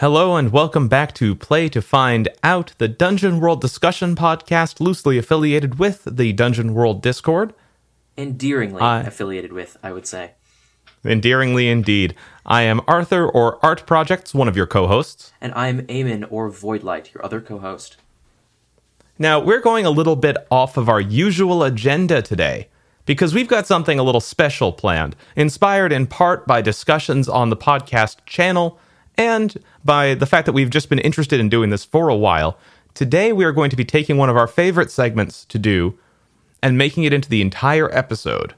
Hello and welcome back to Play to Find Out, the Dungeon World discussion podcast loosely affiliated with the Dungeon World Discord. Endearingly I- affiliated with, I would say. Endearingly indeed. I am Arthur, or Art Projects, one of your co hosts. And I'm Eamon or Voidlight, your other co-host. Now, we're going a little bit off of our usual agenda today because we've got something a little special planned, inspired in part by discussions on the podcast channel and by the fact that we've just been interested in doing this for a while. Today, we are going to be taking one of our favorite segments to do and making it into the entire episode.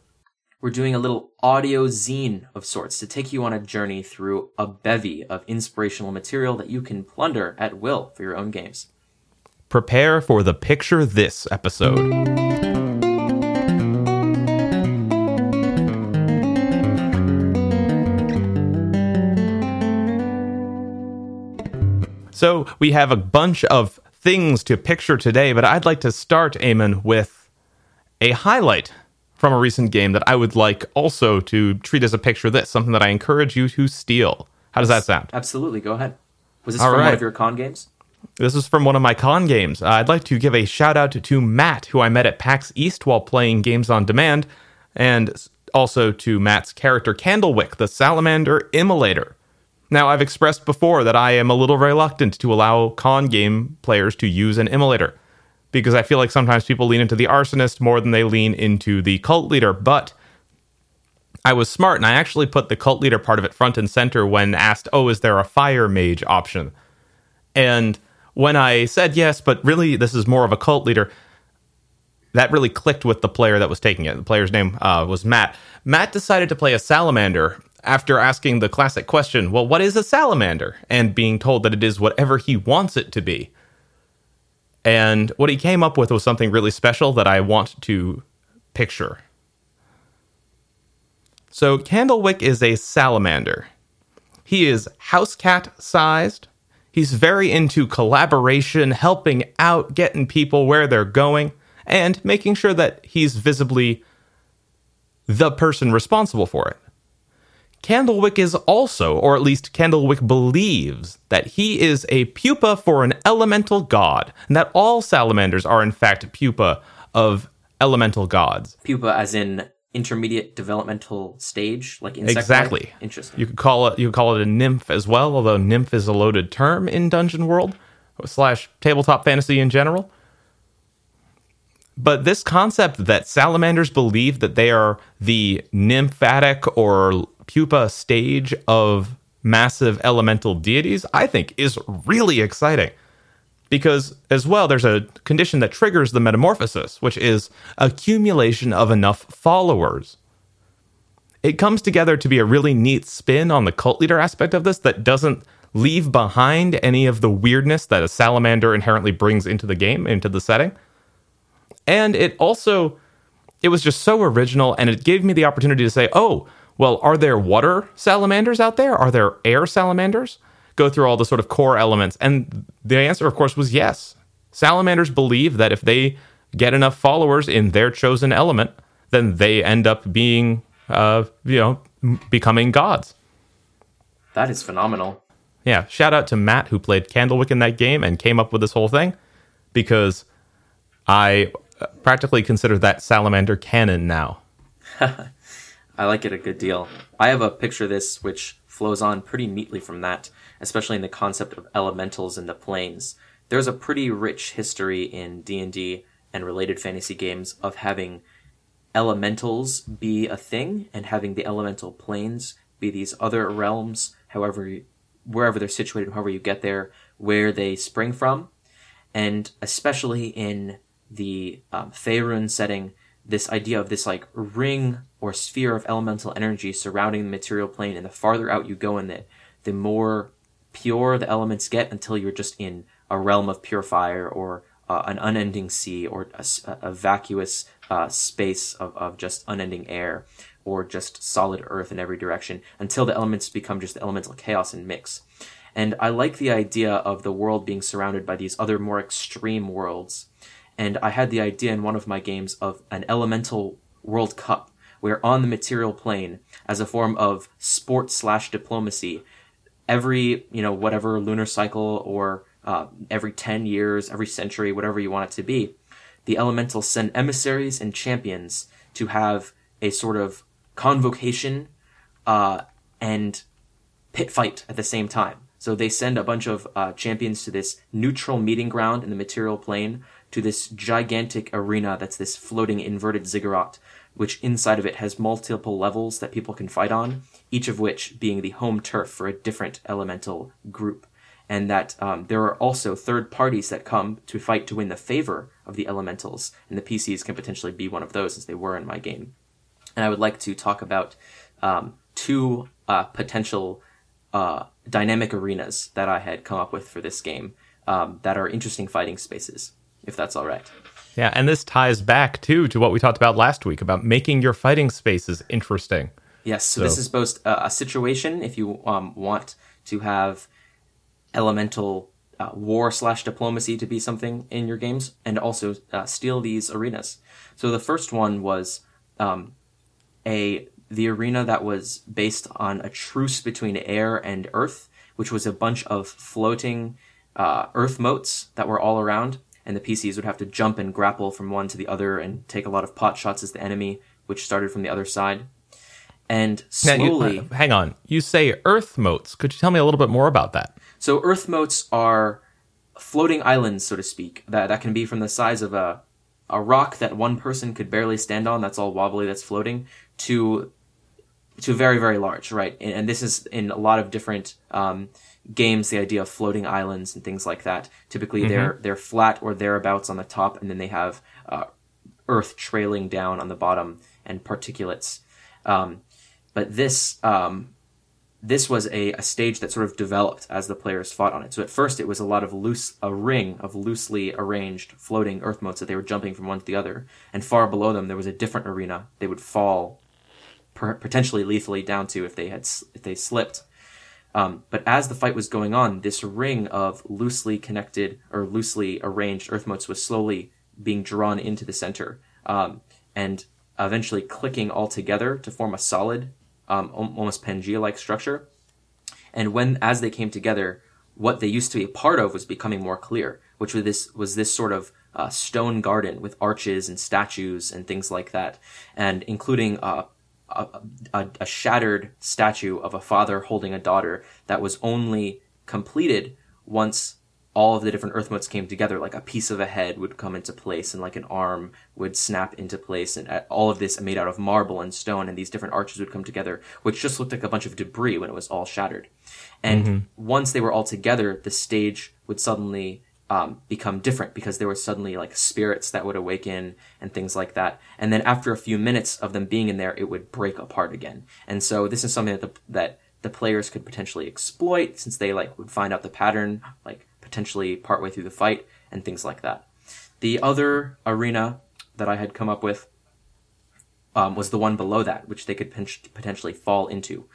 We're doing a little audio zine of sorts to take you on a journey through a bevy of inspirational material that you can plunder at will for your own games. Prepare for the Picture This episode. So, we have a bunch of things to picture today, but I'd like to start, Eamon, with a highlight from a recent game that I would like also to treat as a picture this, something that I encourage you to steal. How does that sound? Absolutely, go ahead. Was this All from one of your con games? This is from one of my con games. Uh, I'd like to give a shout out to Matt, who I met at PAX East while playing Games on Demand, and also to Matt's character Candlewick, the Salamander Immolator. Now, I've expressed before that I am a little reluctant to allow con game players to use an immolator because I feel like sometimes people lean into the arsonist more than they lean into the cult leader. But I was smart and I actually put the cult leader part of it front and center when asked, Oh, is there a fire mage option? And when I said yes, but really this is more of a cult leader, that really clicked with the player that was taking it. The player's name uh, was Matt. Matt decided to play a salamander after asking the classic question, well, what is a salamander? And being told that it is whatever he wants it to be. And what he came up with was something really special that I want to picture. So, Candlewick is a salamander. He is house cat sized. He's very into collaboration, helping out, getting people where they're going, and making sure that he's visibly the person responsible for it. Candlewick is also, or at least Candlewick believes, that he is a pupa for an elemental god, and that all salamanders are in fact pupa of elemental gods. Pupa as in intermediate developmental stage, like insect Exactly. Interesting. You could call it you could call it a nymph as well, although nymph is a loaded term in Dungeon World slash tabletop fantasy in general. But this concept that salamanders believe that they are the nymphatic or pupa stage of massive elemental deities, I think is really exciting. Because as well, there's a condition that triggers the metamorphosis, which is accumulation of enough followers it comes together to be a really neat spin on the cult leader aspect of this that doesn't leave behind any of the weirdness that a salamander inherently brings into the game, into the setting. And it also it was just so original and it gave me the opportunity to say, "Oh, well, are there water salamanders out there? Are there air salamanders?" Go through all the sort of core elements. And the answer of course was yes. Salamanders believe that if they get enough followers in their chosen element, then they end up being uh, you know, becoming gods. That is phenomenal. Yeah, shout out to Matt who played Candlewick in that game and came up with this whole thing because I uh, practically consider that salamander canon now. I like it a good deal. I have a picture of this which flows on pretty neatly from that, especially in the concept of elementals in the planes. There's a pretty rich history in D&D and related fantasy games of having elementals be a thing and having the elemental planes be these other realms, however wherever they're situated, however you get there, where they spring from and especially in the um, Faerun setting, this idea of this like ring or sphere of elemental energy surrounding the material plane, and the farther out you go in it, the more pure the elements get until you're just in a realm of pure fire or uh, an unending sea or a vacuous uh, space of, of just unending air or just solid earth in every direction until the elements become just elemental chaos and mix. And I like the idea of the world being surrounded by these other more extreme worlds. And I had the idea in one of my games of an elemental World Cup, where on the material plane, as a form of sport slash diplomacy, every you know whatever lunar cycle or uh, every 10 years every century whatever you want it to be the elementals send emissaries and champions to have a sort of convocation uh, and pit fight at the same time. So they send a bunch of uh, champions to this neutral meeting ground in the material plane to this gigantic arena that's this floating inverted ziggurat which inside of it has multiple levels that people can fight on, each of which being the home turf for a different elemental group. And that um, there are also third parties that come to fight to win the favor of the elementals, and the PCs can potentially be one of those as they were in my game. And I would like to talk about um, two uh, potential uh, dynamic arenas that I had come up with for this game um, that are interesting fighting spaces, if that's all right. Yeah, and this ties back too to what we talked about last week about making your fighting spaces interesting. Yes, so, so. this is both a, a situation if you um, want to have elemental uh, war slash diplomacy to be something in your games, and also uh, steal these arenas. So the first one was um, a the arena that was based on a truce between air and earth, which was a bunch of floating uh, earth motes that were all around and the PCs would have to jump and grapple from one to the other and take a lot of pot shots as the enemy, which started from the other side. And slowly. You, hang on. You say earth motes. Could you tell me a little bit more about that? So, earth motes are floating islands, so to speak, that, that can be from the size of a, a rock that one person could barely stand on, that's all wobbly, that's floating, to to very very large right and, and, this is in a lot of different um, games the idea of floating islands and things like that. Typically, mm-hmm. they're they're flat or thereabouts on the top, and then they have uh, earth trailing down on the bottom and particulates. Um, but this um, this was a, a stage that sort of developed as the players fought on it. So at first, it was a lot of loose a ring of loosely arranged floating earth motes that they were jumping from one to the other, and far below them there was a different arena they would fall per- potentially lethally down to if they had if they slipped. Um, but as the fight was going on, this ring of loosely connected or loosely arranged earth motes was slowly being drawn into the center um, and eventually clicking all together to form a solid, um, almost Pangea like structure. And when, as they came together, what they used to be a part of was becoming more clear, which was this, was this sort of uh, stone garden with arches and statues and things like that, and including uh, a, a, a, shattered statue of a father holding a daughter that was only completed once all of the different earth motes came together like a piece of a head would come into place and like an arm would snap into place and uh, all of this made out of marble and stone and these different arches would come together which just looked like a bunch of debris when it was all shattered and mm-hmm. once they were all together the stage would suddenly um, become different because there were suddenly like spirits that would awaken and things like that. And then after a few minutes of them being in there, it would break apart again. And so this is something that the, that the players could potentially exploit since they like would find out the pattern like potentially partway through the fight and things like that. The other arena that I had come up with um, was the one below that, which they could potentially fall into.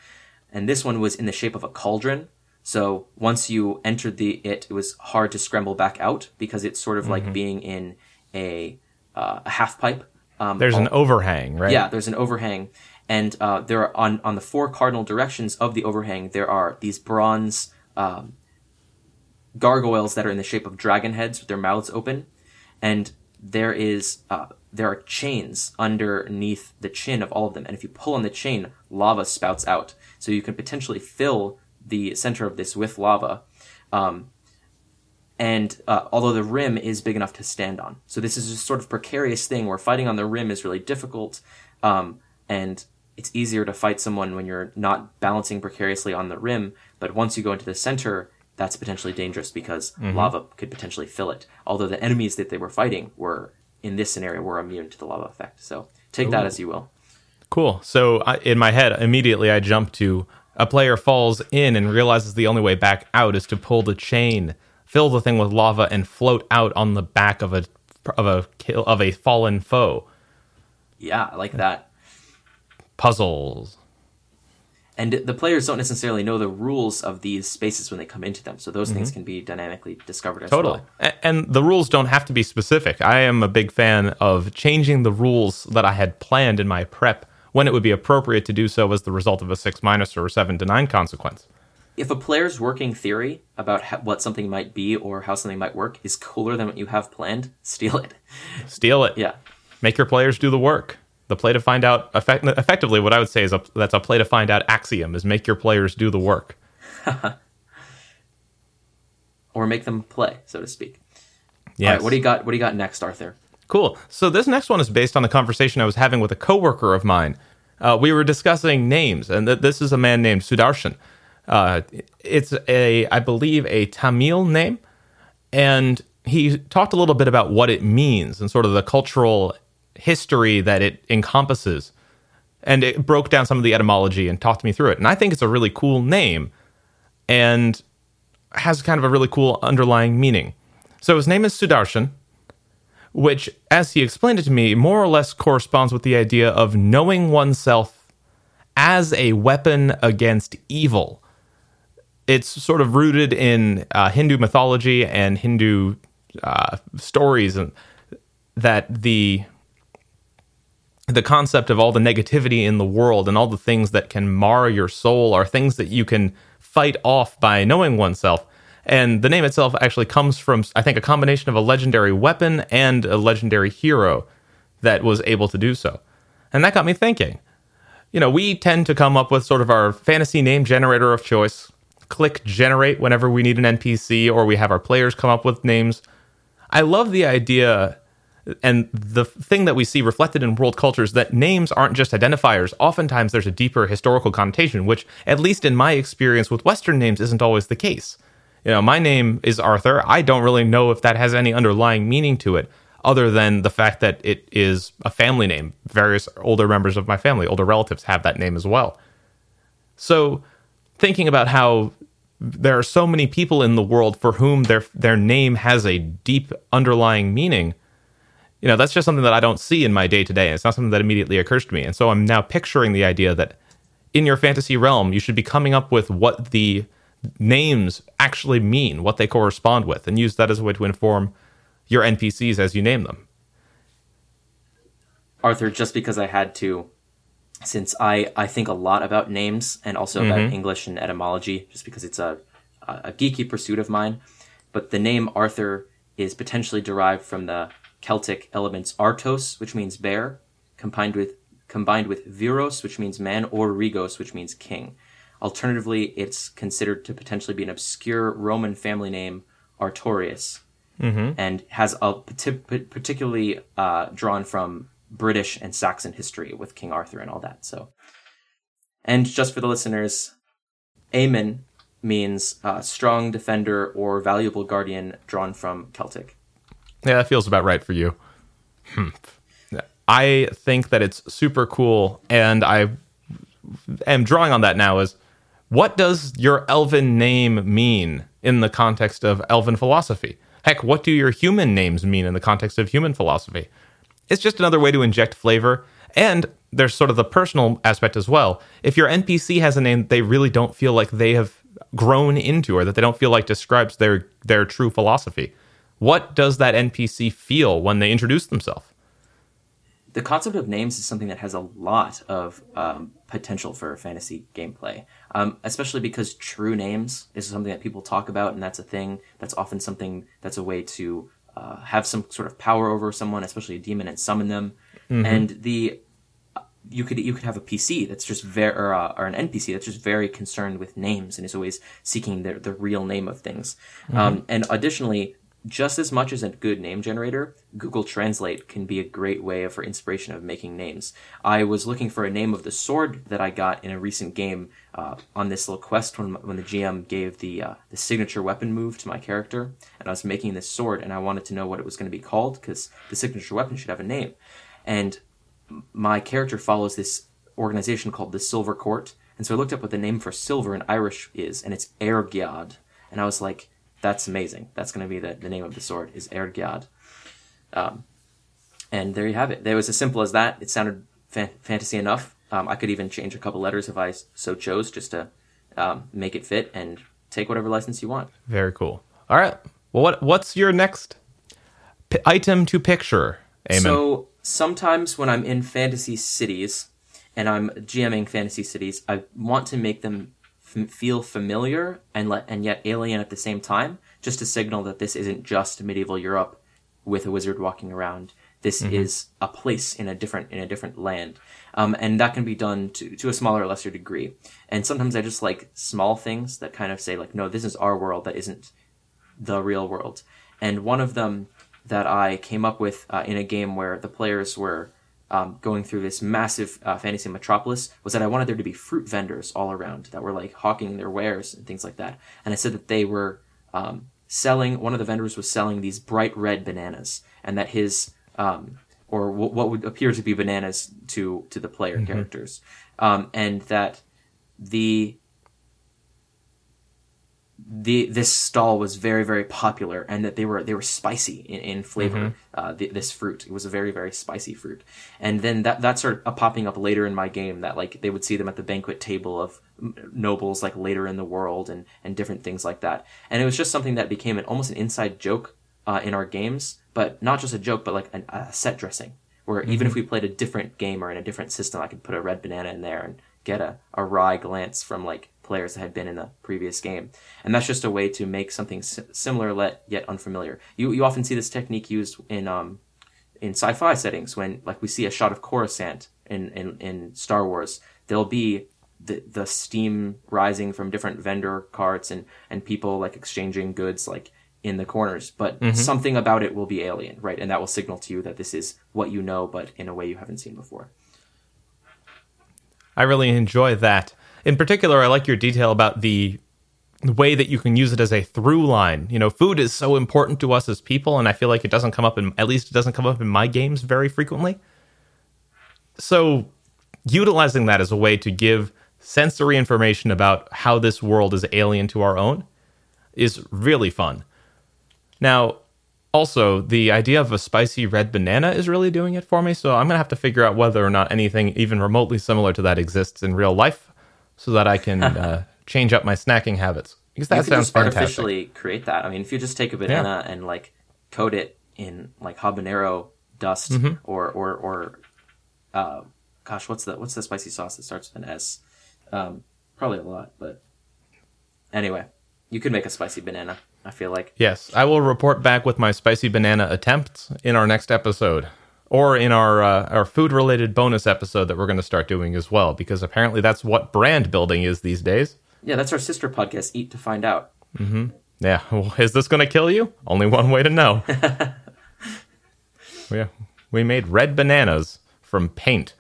And this one was in the shape of a cauldron so once you entered the it, it was hard to scramble back out because it's sort of mm-hmm. like being in a uh, a half pipe. Um, there's all, an overhang, right? Yeah, there's an overhang, and uh, there are on on the four cardinal directions of the overhang. There are these bronze um, gargoyles that are in the shape of dragon heads with their mouths open, and there is uh, there are chains underneath the chin of all of them, and if you pull on the chain, lava spouts out. So you can potentially fill the center of this with lava. Um, and uh, although the rim is big enough to stand on, so this is a sort of precarious thing where fighting on the rim is really difficult, um, and it's easier to fight someone when you're not balancing precariously on the rim. But once you go into the center, that's potentially dangerous because mm-hmm. lava could potentially fill it. Although the enemies that they were fighting were in this scenario were immune to the lava effect. So take Ooh. that as you will. Cool. So I, in my head, immediately I jump to a player falls in and realizes the only way back out is to pull the chain, fill the thing with lava, and float out on the back of a of a kill of a fallen foe. Yeah, I like that. Puzzles. And the players don't necessarily know the rules of these spaces when they come into them, so those mm-hmm. things can be dynamically discovered as totally. well. And the rules don't have to be specific. I am a big fan of changing the rules that I had planned in my prep when it would be appropriate to do so as the result of a six minus or seven to nine consequence. if a player's working theory about how, what something might be or how something might work is cooler than what you have planned, steal it. Steal it. Yeah. Make your players do the work. The play to find out effect, effectively what I would say is a, that's a play to find out axiom is make your players do the work. or make them play, so to speak. Right, what do you got? What do you got next, Arthur? Cool. So this next one is based on a conversation I was having with a coworker of mine. Uh, we were discussing names, and th- this is a man named Sudarshan. Uh, it's a, I believe, a Tamil name, and he talked a little bit about what it means and sort of the cultural history that it encompasses, and it broke down some of the etymology and talked me through it. And I think it's a really cool name, and has kind of a really cool underlying meaning. So his name is Sudarshan, which, as he explained it to me, more or less corresponds with the idea of knowing oneself as a weapon against evil. It's sort of rooted in uh, Hindu mythology and Hindu uh, stories, and that the the concept of all the negativity in the world and all the things that can mar your soul are things that you can fight off by knowing oneself. And the name itself actually comes from, I think, a combination of a legendary weapon and a legendary hero that was able to do so. And that got me thinking. You know, we tend to come up with sort of our fantasy name generator of choice, click generate whenever we need an NPC or we have our players come up with names. I love the idea and the thing that we see reflected in world cultures that names aren't just identifiers. Oftentimes there's a deeper historical connotation, which, at least in my experience with Western names, isn't always the case you know, my name is Arthur. I don't really know if that has any underlying meaning to it other than the fact that it is a family name. Various older members of my family, older relatives have that name as well. So, thinking about how there are so many people in the world for whom their their name has a deep underlying meaning, you know, that's just something that I don't see in my day to day. It's not something that immediately occurs to me. And so I'm now picturing the idea that in your fantasy realm, you should be coming up with what the names actually mean, what they correspond with, and use that as a way to inform your NPCs as you name them. Arthur, just because I had to, since I, I think a lot about names and also mm-hmm. about English and etymology, just because it's a, a geeky pursuit of mine, but the name Arthur is potentially derived from the Celtic elements artos, which means bear, combined with combined with viros, which means man, or regos, which means king. Alternatively, it's considered to potentially be an obscure Roman family name, Artorius, mm-hmm. and has a particularly uh, drawn from British and Saxon history with King Arthur and all that. So, and just for the listeners, Eamon means uh, strong defender or valuable guardian, drawn from Celtic. Yeah, that feels about right for you. Hmm. I think that it's super cool, and I am drawing on that now as what does your elven name mean in the context of elven philosophy? Heck, what do your human names mean in the context of human philosophy? It's just another way to inject flavor. And there's sort of the personal aspect as well. If your NPC has a name they really don't feel like they have grown into or that they don't feel like describes their their true philosophy, what does that NPC feel when they introduce themselves? the concept of names is something that has a lot of um, potential for fantasy gameplay, um, especially because true names is something that people talk about, and that's a thing that's often something that's a way to uh, have some sort of power over someone, especially a demon, and summon them. Mm-hmm. And the you could you could have a PC that's just very or, uh, or, an NPC that's just very concerned with names and is always seeking the the real name of things. Mm-hmm. Um, and additionally, just as much as a good name generator, Google Translate can be a great way for inspiration of making names. I was looking for a name of the sword that I got in a recent game uh, on this little quest when, when the GM gave the uh, the signature weapon move to my character, and I was making this sword, and I wanted to know what it was going to be called because the signature weapon should have a name. And my character follows this organization called the Silver Court, and so I looked up what the name for silver in Irish is, and it's Airgead, and I was like that's amazing. That's going to be the, the name of the sword is Airgead. Um, and there you have it. It was as simple as that. It sounded fa- fantasy enough. Um, I could even change a couple letters if I so chose, just to um, make it fit and take whatever license you want. Very cool. All right. Well, what what's your next p- item to picture? Eamon? So sometimes when I'm in fantasy cities and I'm GMing fantasy cities, I want to make them f- feel familiar and let and yet alien at the same time, just to signal that this isn't just medieval Europe with a wizard walking around. This is a place in a different in a different land, um, and that can be done to to a smaller or lesser degree. And sometimes I just like small things that kind of say like, no, this is our world that isn't the real world. And one of them that I came up with uh, in a game where the players were um, going through this massive uh, fantasy metropolis was that I wanted there to be fruit vendors all around that were like hawking their wares and things like that. And I said that they were um, selling. One of the vendors was selling these bright red bananas, and that his um, or w- what would appear to be bananas to to the player characters, um, and that the the this stall was very very popular and that they were they were spicy in, in flavor uh, the, this fruit. It was a very very spicy fruit. And then that that started uh, popping up later in my game that like they would see them at the banquet table of nobles like later in the world and and different things like that. And it was just something that became an almost an inside joke uh, in our games but not just a joke but like an, a set dressing where even if we played a different game or in a different system i could put a red banana in there and get a, a wry glance from like players that had been in the previous game. And that's just a way to make something si- similar let yet unfamiliar. You you often see this technique used in um in sci-fi settings when like we see a shot of Coruscant in in, in Star Wars. There'll be the, the steam rising from different vendor carts and, and people like exchanging goods like in the corners, but something about it will be alien, right? And that will signal to you that this is what you know, but in a way you haven't seen before. I really enjoy that. In particular, I like your detail about the way that you can use it as a through line. You know, food is so important to us as people, and I feel like it doesn't come up in at least it doesn't come up in my games very frequently. So, utilizing that as a way to give sensory information about how this world is alien to our own is really fun. Now, also, the idea of a spicy red banana is really doing it for me, so I'm to have to figure out whether or not anything even remotely similar to that exists in real life so that I can uh, change up my snacking habits. Because that you could sounds just fantastic. artificially create that. I mean, if you just take a banana and like coat it in like habanero dust Mm-hmm. or or or uh, gosh, what's the what's the spicy sauce that starts with an S? Um, probably a lot, but anyway, you could make a spicy banana. I feel like Yes, I will report back with my spicy banana attempts in our next episode, or in our uh, our food related bonus episode that we're going to start doing as well, because apparently that's what brand building is these days. yeah, that's our sister podcast. Eat to find out. Mhm. Yeah, is this going to kill you? Only one way to know. yeah, we made red bananas from paint.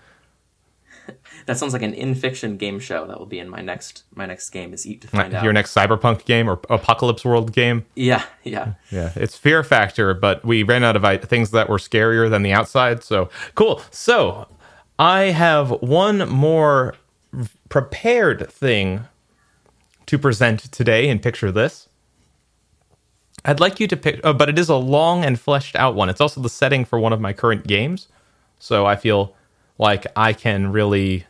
That sounds like an in fiction game show that will be in my next my next game is Eat to find out. Your next cyberpunk game or apocalypse world game. yeah, yeah. Yeah, it's Fear Factor, but we ran out of things that were scarier than the outside. So cool. So I have one more prepared thing to present today and picture this. I'd like you to pick, oh, but it is a long and fleshed out one. It's also the setting for one of my current games. So I feel like I can really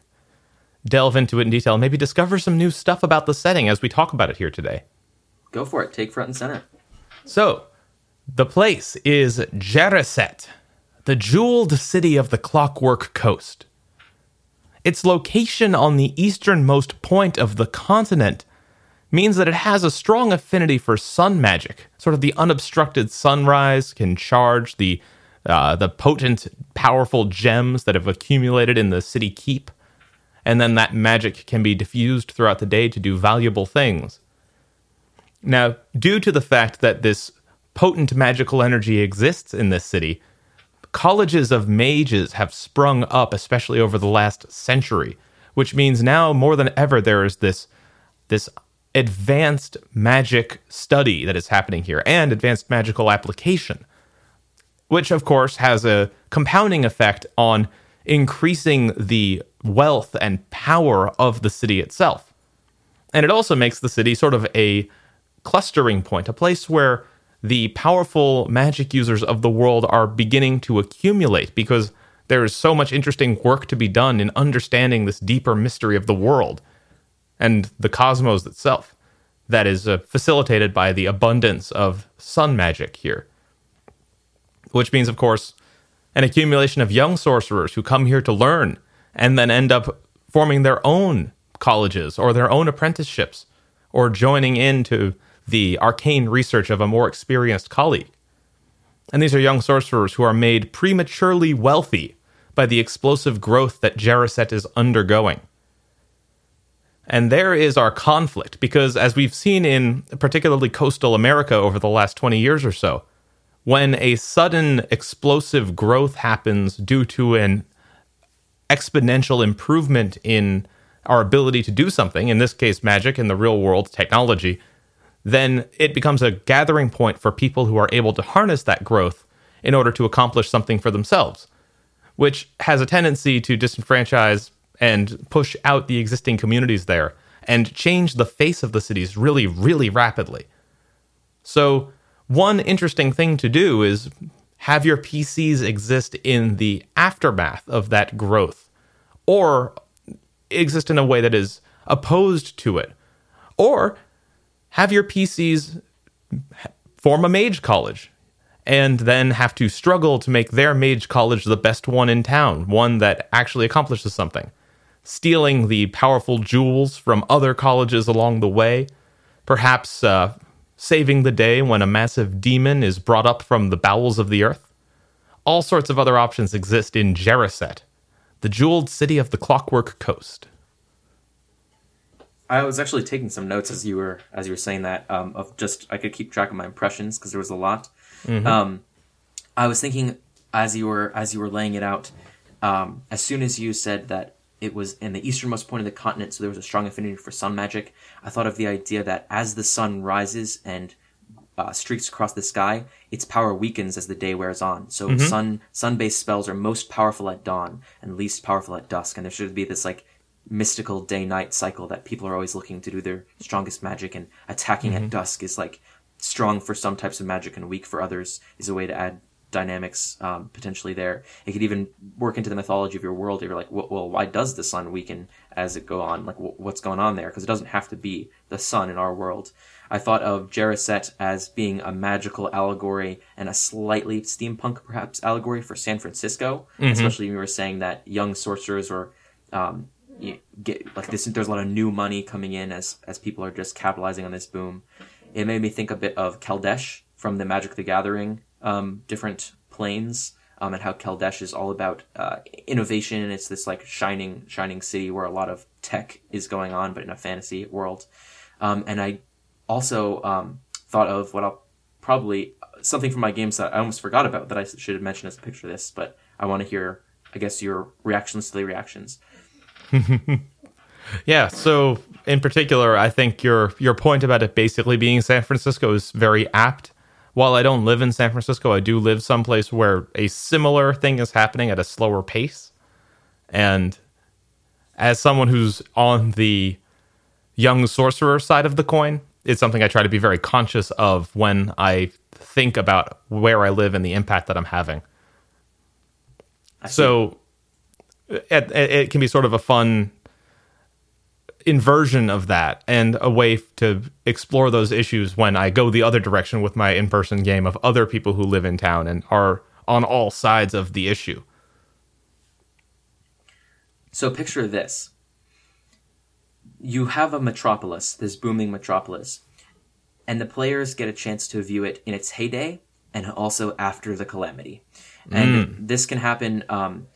delve into it in detail maybe discover some new stuff about the setting as we talk about it here today. Go for it. Take front and center. So, the place is Jeraset, the jeweled city of the Clockwork Coast. Its location on the easternmost point of the continent means that it has a strong affinity for sun magic. Sort of the unobstructed sunrise can charge the uh, the potent, powerful gems that have accumulated in the city keep, and then that magic can be diffused throughout the day to do valuable things. Now, due to the fact that this potent magical energy exists in this city, colleges of mages have sprung up, especially over the last century, which means now more than ever there is this this advanced magic study that is happening here and advanced magical application, which of course has a compounding effect on increasing the wealth and power of the city itself. And it also makes the city sort of a clustering point, a place where the powerful magic users of the world are beginning to accumulate because there is so much interesting work to be done in understanding this deeper mystery of the world and the cosmos itself that is uh, facilitated by the abundance of sun magic here. Which means, of course, an accumulation of young sorcerers who come here to learn and then end up forming their own colleges or their own apprenticeships or joining into the arcane research of a more experienced colleague. And these are young sorcerers who are made prematurely wealthy by the explosive growth that Jerriset is undergoing. And there is our conflict, because as we've seen in particularly coastal America over the last 20 years or so, when a sudden explosive growth happens due to an exponential improvement in our ability to do something, in this case, magic, in the real world, technology, then it becomes a gathering point for people who are able to harness that growth in order to accomplish something for themselves, which has a tendency to disenfranchise and push out the existing communities there and change the face of the cities really, really rapidly. So, one interesting thing to do is have your PCs exist in the aftermath of that growth or exist in a way that is opposed to it. Or have your PCs form a mage college and then have to struggle to make their mage college the best one in town, one that actually accomplishes something. Stealing the powerful jewels from other colleges along the way, perhaps uh, saving the day when a massive demon is brought up from the bowels of the earth. All sorts of other options exist in Jerriset, the jeweled city of the Clockwork Coast. I was actually taking some notes as you were as you were saying that um, of just I could keep track of my impressions because there was a lot. Mm-hmm. Um, I was thinking as you were as you were laying it out. Um, as soon as you said that it was in the easternmost point of the continent, so there was a strong affinity for sun magic. I thought of the idea that as the sun rises and uh, streaks across the sky, its power weakens as the day wears on. So mm-hmm. sun sun based spells are most powerful at dawn and least powerful at dusk, and there should be this like mystical day night cycle that people are always looking to do their strongest magic and attacking mm-hmm. at dusk is like strong for some types of magic and weak for others is a way to add dynamics um, potentially there. It could even work into the mythology of your world. If you're like, well, well why does the sun weaken as it go on? Like, what's going on there? Because it doesn't have to be the sun in our world. I thought of Jerriset as being a magical allegory and a slightly steampunk, perhaps, allegory for San Francisco, mm-hmm. especially when you were saying that young sorcerers or um, get like this there's a lot of new money coming in as as people are just capitalizing on this boom it made me think a bit of Kaladesh from the magic the gathering um, different planes um, and how Kaladesh is all about uh, innovation it's this like shining shining city where a lot of tech is going on but in a fantasy world um, and i also um, thought of what i'll probably something from my games that i almost forgot about that i should have mentioned as a picture of this but i want to hear i guess your reactions to the reactions yeah. So in particular, I think your your point about it basically being San Francisco is very apt. While I don't live in San Francisco, I do live someplace where a similar thing is happening at a slower pace. And as someone who's on the young sorcerer side of the coin, it's something I try to be very conscious of when I think about where I live and the impact that I'm having. So it, it can be sort of a fun inversion of that and a way to explore those issues when I go the other direction with my in person game of other people who live in town and are on all sides of the issue. So picture this you have a metropolis, this booming metropolis, and the players get a chance to view it in its heyday and also after the calamity. And mm. this can happen um,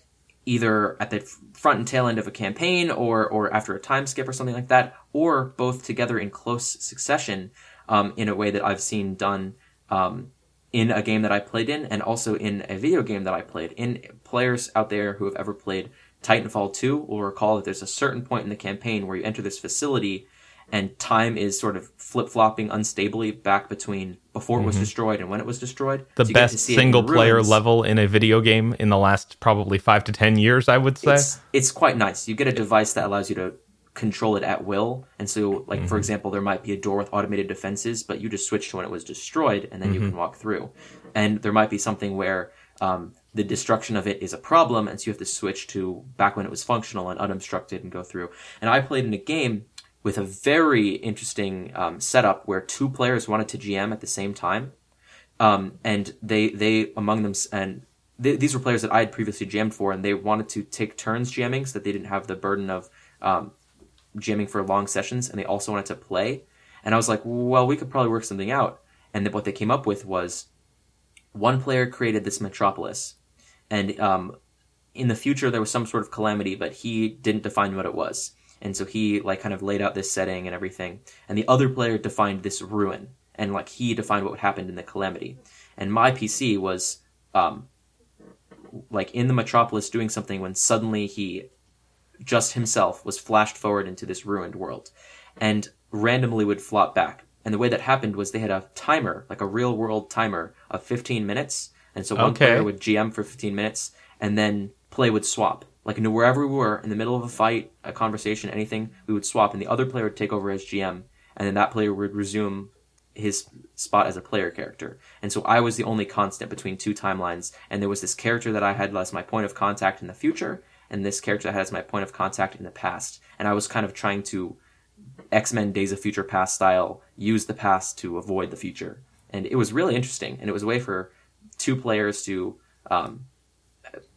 either at the front and tail end of a campaign or or after a time skip or something like that, or both together in close succession um, in a way that I've seen done um, in a game that I played in and also in a video game that I played. In players out there who have ever played Titanfall 2 will recall that there's a certain point in the campaign where you enter this facility and time is sort of flip flopping unstably back between before mm-hmm. it was mm-hmm. destroyed and when it was destroyed. The so best single player level in a video game in the last probably five to ten years, I would say. It's, it's quite nice. You get a device that allows you to control it at will. And so, like, mm-hmm. for example, there might be a door with automated defenses, but you just switch to when it was destroyed and then mm-hmm. you can walk through. And there might be something where um, the destruction of it is a problem, and so you have to switch to back when it was functional and unobstructed and go through. And I played in a game with a very interesting um, setup where two players wanted to GM at the same time, um, and they they among them and these were players that I had previously GM'd for, and they wanted to take turns GMing so that they didn't have the burden of um, GMing for long sessions and they also wanted to play. And I was like, well, we could probably work something out. And what they came up with was one player created this metropolis, and um, in the future there was some sort of calamity, but he didn't define what it was. And so he like kind of laid out this setting and everything. And the other player defined this ruin, and like he defined what happened in the calamity. And my PC was um, like in the metropolis doing something when suddenly he just himself was flashed forward into this ruined world and randomly would flop back. And the way that happened was they had a timer, like a real world timer of 15 minutes. And so one Okay. player would GM for 15 minutes and then play would swap. Like wherever we were, in the middle of a fight, a conversation, anything, we would swap and the other player would take over as GM and then that player would resume his spot as a player character. And so I was the only constant between two timelines. And there was this character that I had as my point of contact in the future, and this character I had as my point of contact in the past. And I was kind of trying to X Men Days of Future Past style use the past to avoid the future. And it was really interesting. And it was a way for two players to um,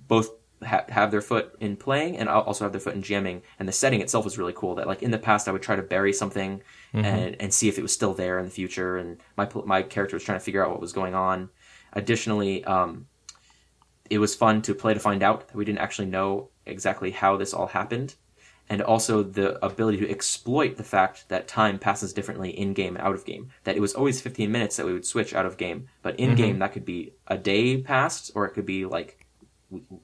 both ha- have their foot in playing and al- also have their foot in GMing. And the setting itself was really cool. That like in the past, I would try to bury something and and see if it was still there in the future. And my my character was trying to figure out what was going on. Additionally, um, it was fun to play to find out that we didn't actually know exactly how this all happened. And also the ability to exploit the fact that time passes differently in game, and out of game. That it was always 15 minutes that we would switch out of game, but in game that could be a day passed, or it could be like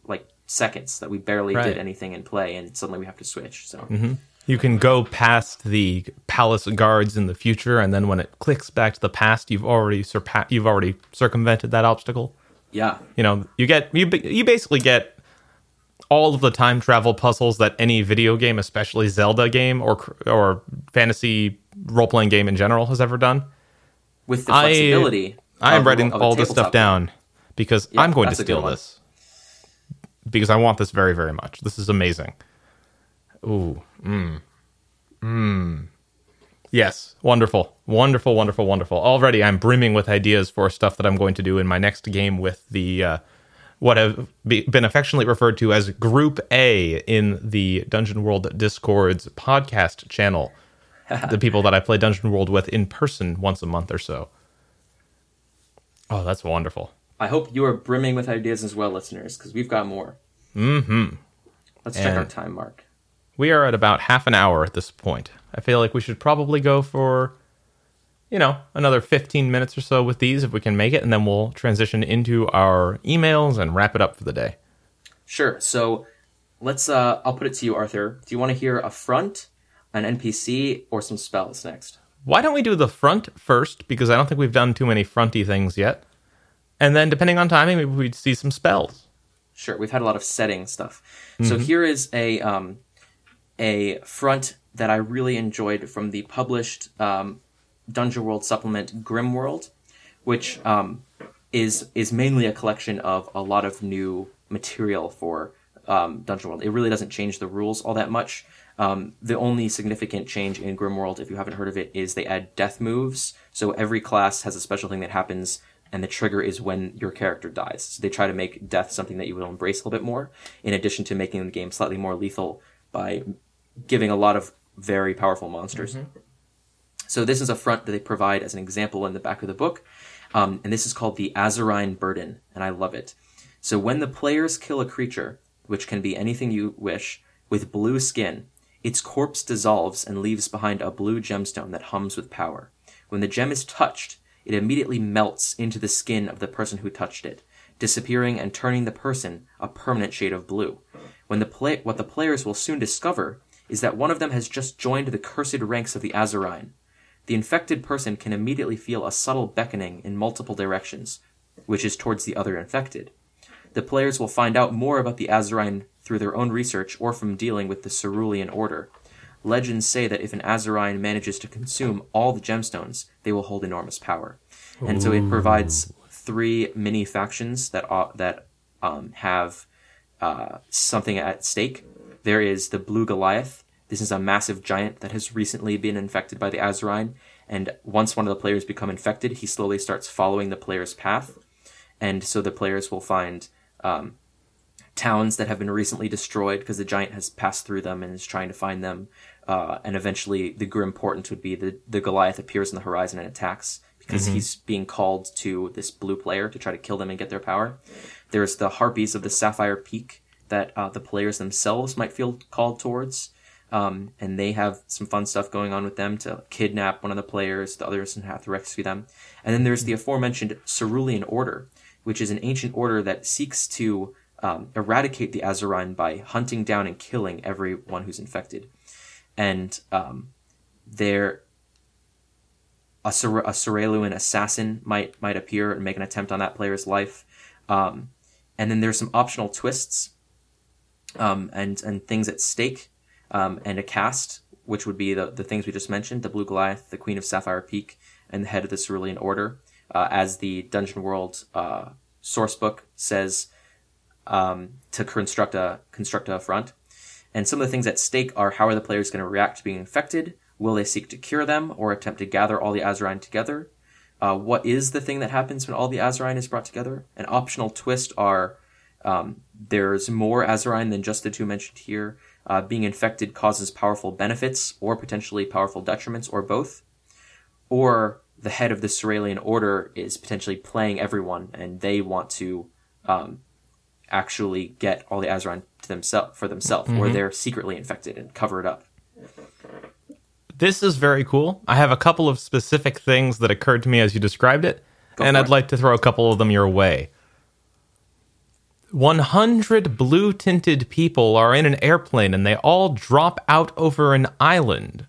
like seconds that we barely Right. did anything in play, and suddenly we have to switch. So mm-hmm. You can go past the palace guards in the future, and then when it clicks back to the past, you've already surpa- you've already circumvented that obstacle. yeah, You know, you get you you basically get all of the time travel puzzles that any video game, especially Zelda game or or fantasy role playing game in general, has ever done. with the I- flexibility. I am writing all this stuff game. down because Yeah, I'm going to that's a steal one. this because I want this very very much. This is amazing. Ooh, mm, mm. Yes, wonderful, wonderful, wonderful, wonderful. Already, I'm brimming with ideas for stuff that I'm going to do in my next game with the uh, what have be, been affectionately referred to as Group A in the Dungeon World Discord's podcast channel. the people that I play Dungeon World with in person once a month or so. Oh, that's wonderful. I hope you are brimming with ideas as well, listeners, because we've got more. Mm-hmm. Let's check our time mark. We are at about half an hour at this point. I feel like we should probably go for, you know, another 15 minutes or so with these if we can make it, and then we'll transition into our emails and wrap it up for the day. Sure. So let's. Uh, I'll put it to you, Arthur. Do you want to hear a front, an NPC, or some spells next? Why don't we do the front first? Because I don't think we've done too many fronty things yet. And then, depending on timing, maybe we'd see some spells. Sure. We've had a lot of setting stuff. So here is a um, a front that I really enjoyed from the published um, Dungeon World supplement Grim World, which um, is is mainly a collection of a lot of new material for um, Dungeon World. It really doesn't change the rules all that much. Um, the only significant change in Grim World, if you haven't heard of it, is they add death moves. So every class has a special thing that happens, and the trigger is when your character dies. So they try to make death something that you will embrace a little bit more, in addition to making the game slightly more lethal by giving a lot of very powerful monsters. So this is a front that they provide as an example in the back of the book, um, and this is called the Azurine Burden, and I love it. So when the players kill a creature, which can be anything you wish, with blue skin, its corpse dissolves and leaves behind a blue gemstone that hums with power. When the gem is touched, it immediately melts into the skin of the person who touched it, disappearing and turning the person a permanent shade of blue. When the play- what the players will soon discover is that one of them has just joined the cursed ranks of the Azurine. The infected person can immediately feel a subtle beckoning in multiple directions, which is towards the other infected. The players will find out more about the Azurine through their own research or from dealing with the Cerulean Order. Legends say that if an Azurine manages to consume all the gemstones, they will hold enormous power. And so it provides three mini factions that uh, that um, have uh, something at stake. There is the Blue Goliath. This is a massive giant that has recently been infected by the Azurine, and once one of the players become infected, he slowly starts following the player's path, and so the players will find um, towns that have been recently destroyed because the giant has passed through them and is trying to find them. Uh, and eventually the grim portent would be the the Goliath appears on the horizon and attacks because he's being called to this blue player to try to kill them and get their power. There's the harpies of the Sapphire Peak that uh, the players themselves might feel called towards. Um, and they have some fun stuff going on with them to kidnap one of the players, the others and have to rescue them. And then there's the aforementioned Cerulean Order, which is an ancient order that seeks to um, eradicate the Azurine by hunting down and killing everyone who's infected. And um, they're a, Cer- a Cerulean assassin might might appear and make an attempt on that player's life. Um, and then there's some optional twists um, and and things at stake, um, and a cast, which would be the the things we just mentioned: the Blue Goliath, the Queen of Sapphire Peak, and the head of the Cerulean Order. Uh, as the Dungeon World uh, sourcebook says, um, to construct a construct a front. And some of the things at stake are how are the players going to react to being infected? Will they seek to cure them or attempt to gather all the Azurine together? Uh, what is the thing that happens when all the Azurine is brought together? An optional twist are um, there's more Azurine than just the two mentioned here. Uh, being infected causes powerful benefits or potentially powerful detriments or both. Or the head of the Cerulean Order is potentially playing everyone and they want to um, actually get all the Azurine to themselves for themselves, or mm-hmm. they're secretly infected and cover it up. This is very cool. I have a couple of specific things that occurred to me as you described it, and I'd it. like to throw a couple of them your way. 100 blue tinted people are in an airplane and they all drop out over an island.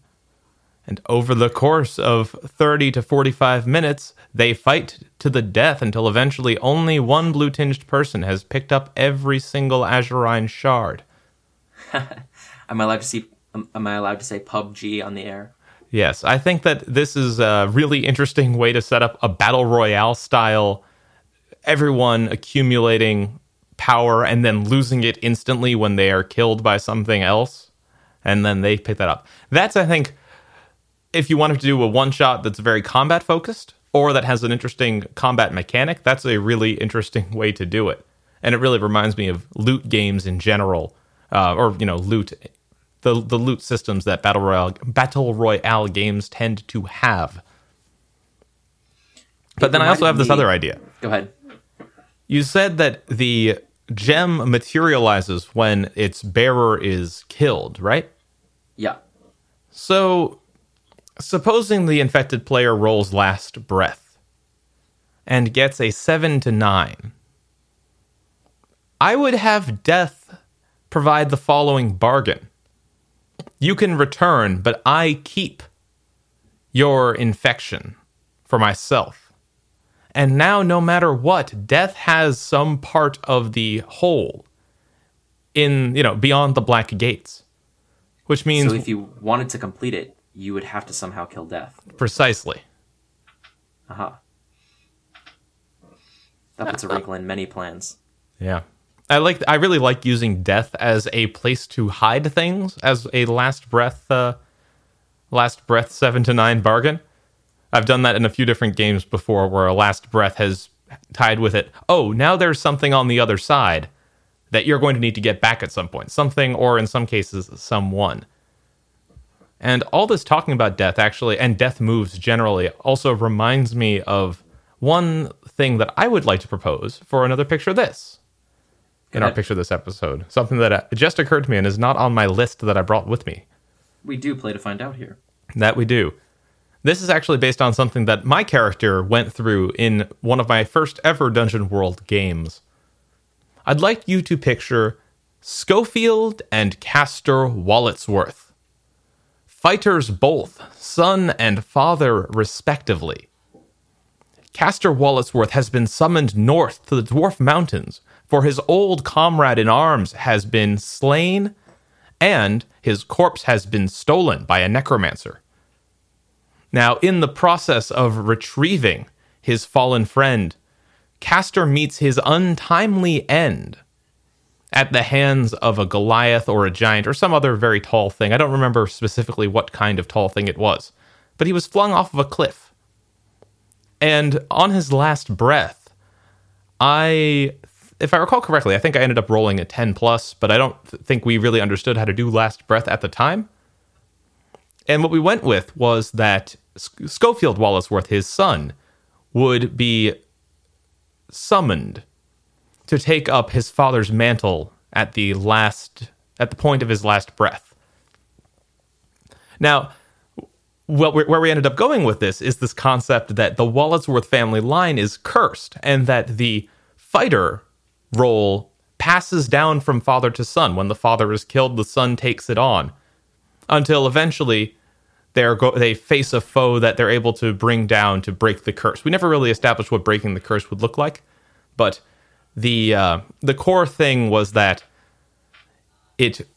And over the course of 30 to 45 minutes, they fight to the death until eventually only one blue tinged person has picked up every single Azurine shard. Am I allowed to see? am- Am I allowed to say PUBG on the air? Yes, I think that this is a really interesting way to set up a battle royale style, everyone accumulating power and then losing it instantly when they are killed by something else, and then they pick that up. That's, I think, if you wanted to do a one shot that's very combat focused or that has an interesting combat mechanic, that's a really interesting way to do it. And it really reminds me of loot games in general, uh, or you know, loot the the loot systems that battle royale battle royale games tend to have. But then I also have reminded this other idea. Go ahead. You said that the gem materializes when its bearer is killed, right? Yeah. So, supposing the infected player rolls last breath and gets a 7 to 9, I would have death provide the following bargain. You can return, but I keep your infection for myself. And now, no matter what, death has some part of the whole in, you know, beyond the black gates. Which means So if you wanted to complete it, you would have to somehow kill death. precisely. Aha. That puts a wrinkle in many plans. Yeah. I like I really like using death as a place to hide things as a last breath uh last breath 7 to 9 bargain. I've done that in a few different games before where a last breath has tied with it. Oh, now there's something on the other side that you're going to need to get back at some point. Something or in some cases someone. And all this talking about death actually and death moves generally also reminds me of one thing that I would like to propose for another picture of this in our picture this episode. Something that uh, just occurred to me and is not on my list that I brought with me. We do play to find out here. That we do. This is actually based on something that my character went through in one of my first ever Dungeon World games. I'd like you to picture Schofield and Castor Walletsworth. Fighters both, son and father respectively. Castor Walletsworth has been summoned north to the Dwarf Mountains, for his old comrade in arms has been slain, and his corpse has been stolen by a necromancer. Now, in the process of retrieving his fallen friend, Castor meets his untimely end at the hands of a Goliath or a giant or some other very tall thing. I don't remember specifically what kind of tall thing it was, but he was flung off of a cliff. And on his last breath, I, if I recall correctly, I think I ended up rolling a 10 plus, but I don't th- think we really understood how to do last breath at the time. And what we went with was that Schofield Walletsworth, his son, would be summoned to take up his father's mantle at the last at the point of his last breath. Now, well, where we ended up going with this is this concept that the Walletsworth family line is cursed and that the fighter role passes down from father to son. When the father is killed, the son takes it on until eventually they go- they face a foe that they're able to bring down to break the curse. We never really established what breaking the curse would look like, but the uh, the core thing was that it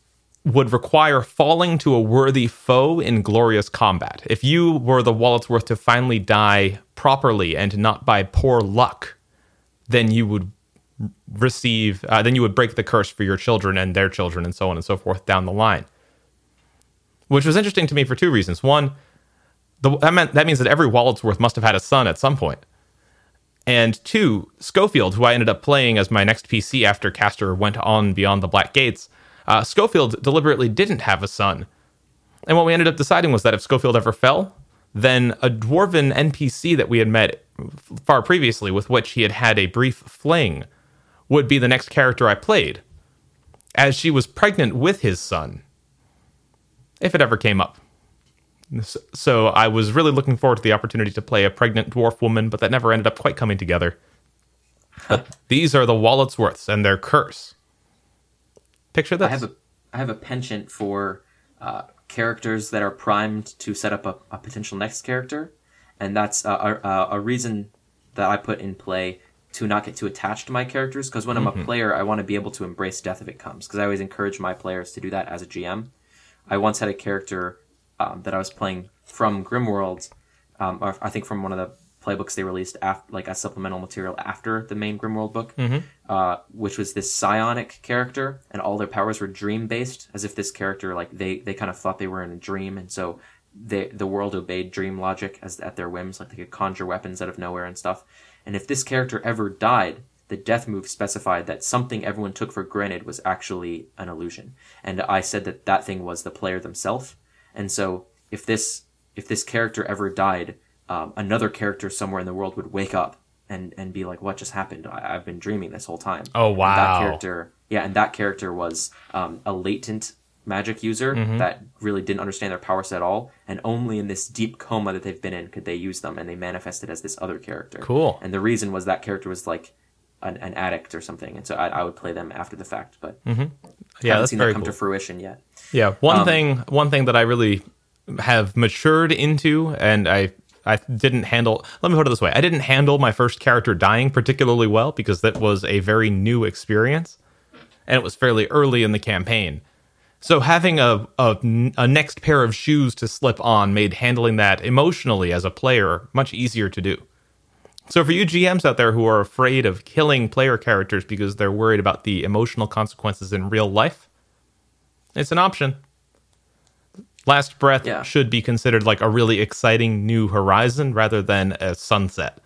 would require falling to a worthy foe in glorious combat. If you were the Walletsworth to finally die properly and not by poor luck, then you would receive, uh, then you would break the curse for your children and their children and so on and so forth down the line. Which was interesting to me for two reasons. One, the, that, meant, that means that every Walletsworth must have had a son at some point. And two, Schofield, who I ended up playing as my next PC after Castor went on beyond the Black Gates, uh, Schofield deliberately didn't have a son. And what we ended up deciding was that if Schofield ever fell, then a dwarven NPC that we had met far previously, with which he had had a brief fling, would be the next character I played, as she was pregnant with his son, if it ever came up. So I was really looking forward to the opportunity to play a pregnant dwarf woman, but that never ended up quite coming together. But these are the Walletsworths and their curse. Picture this. I have a I have a penchant for uh, characters that are primed to set up a, a potential next character, and that's a, a, a, reason that I put in play to not get too attached to my characters. Because when mm-hmm. I'm a mm-hmm. player, I want to be able to embrace death if it comes. Because I always encourage my players to do that as a GM. I once had a character um, that I was playing from Grim World, um, I think from one of the playbooks they released after, like as supplemental material after the main Grim World book, mm-hmm. uh, which was this psionic character, and all their powers were dream based, as if this character like they they kind of thought they were in a dream, and so they the world obeyed dream logic as at their whims, like they could conjure weapons out of nowhere and stuff. And if this character ever died, the death move specified that something everyone took for granted was actually an illusion, and I said that that thing was the player themselves. And so if this if this character ever died, um, another character somewhere in the world would wake up and and be like, "What just happened? I, have been dreaming this whole time." Oh wow! And that character, yeah, and that character was um, a latent magic user mm-hmm. that really didn't understand their powers at all, and only in this deep coma that they've been in could they use them, and they manifested as this other character. Cool. And the reason was that character was like an, an addict or something, and so I, I, would play them after the fact, but mm-hmm. yeah, haven't seen that come cool. to fruition yet. Yeah, one um, thing, one thing that I really have matured into, and I I didn't handle. Let me put it this way: I didn't handle my first character dying particularly well because that was a very new experience, and it was fairly early in the campaign. So having a, a, a next pair of shoes to slip on made handling that emotionally as a player much easier to do. So for you GMs out there who are afraid of killing player characters because they're worried about the emotional consequences in real life, it's an option. Last Breath yeah. should be considered like a really exciting new horizon rather than a sunset.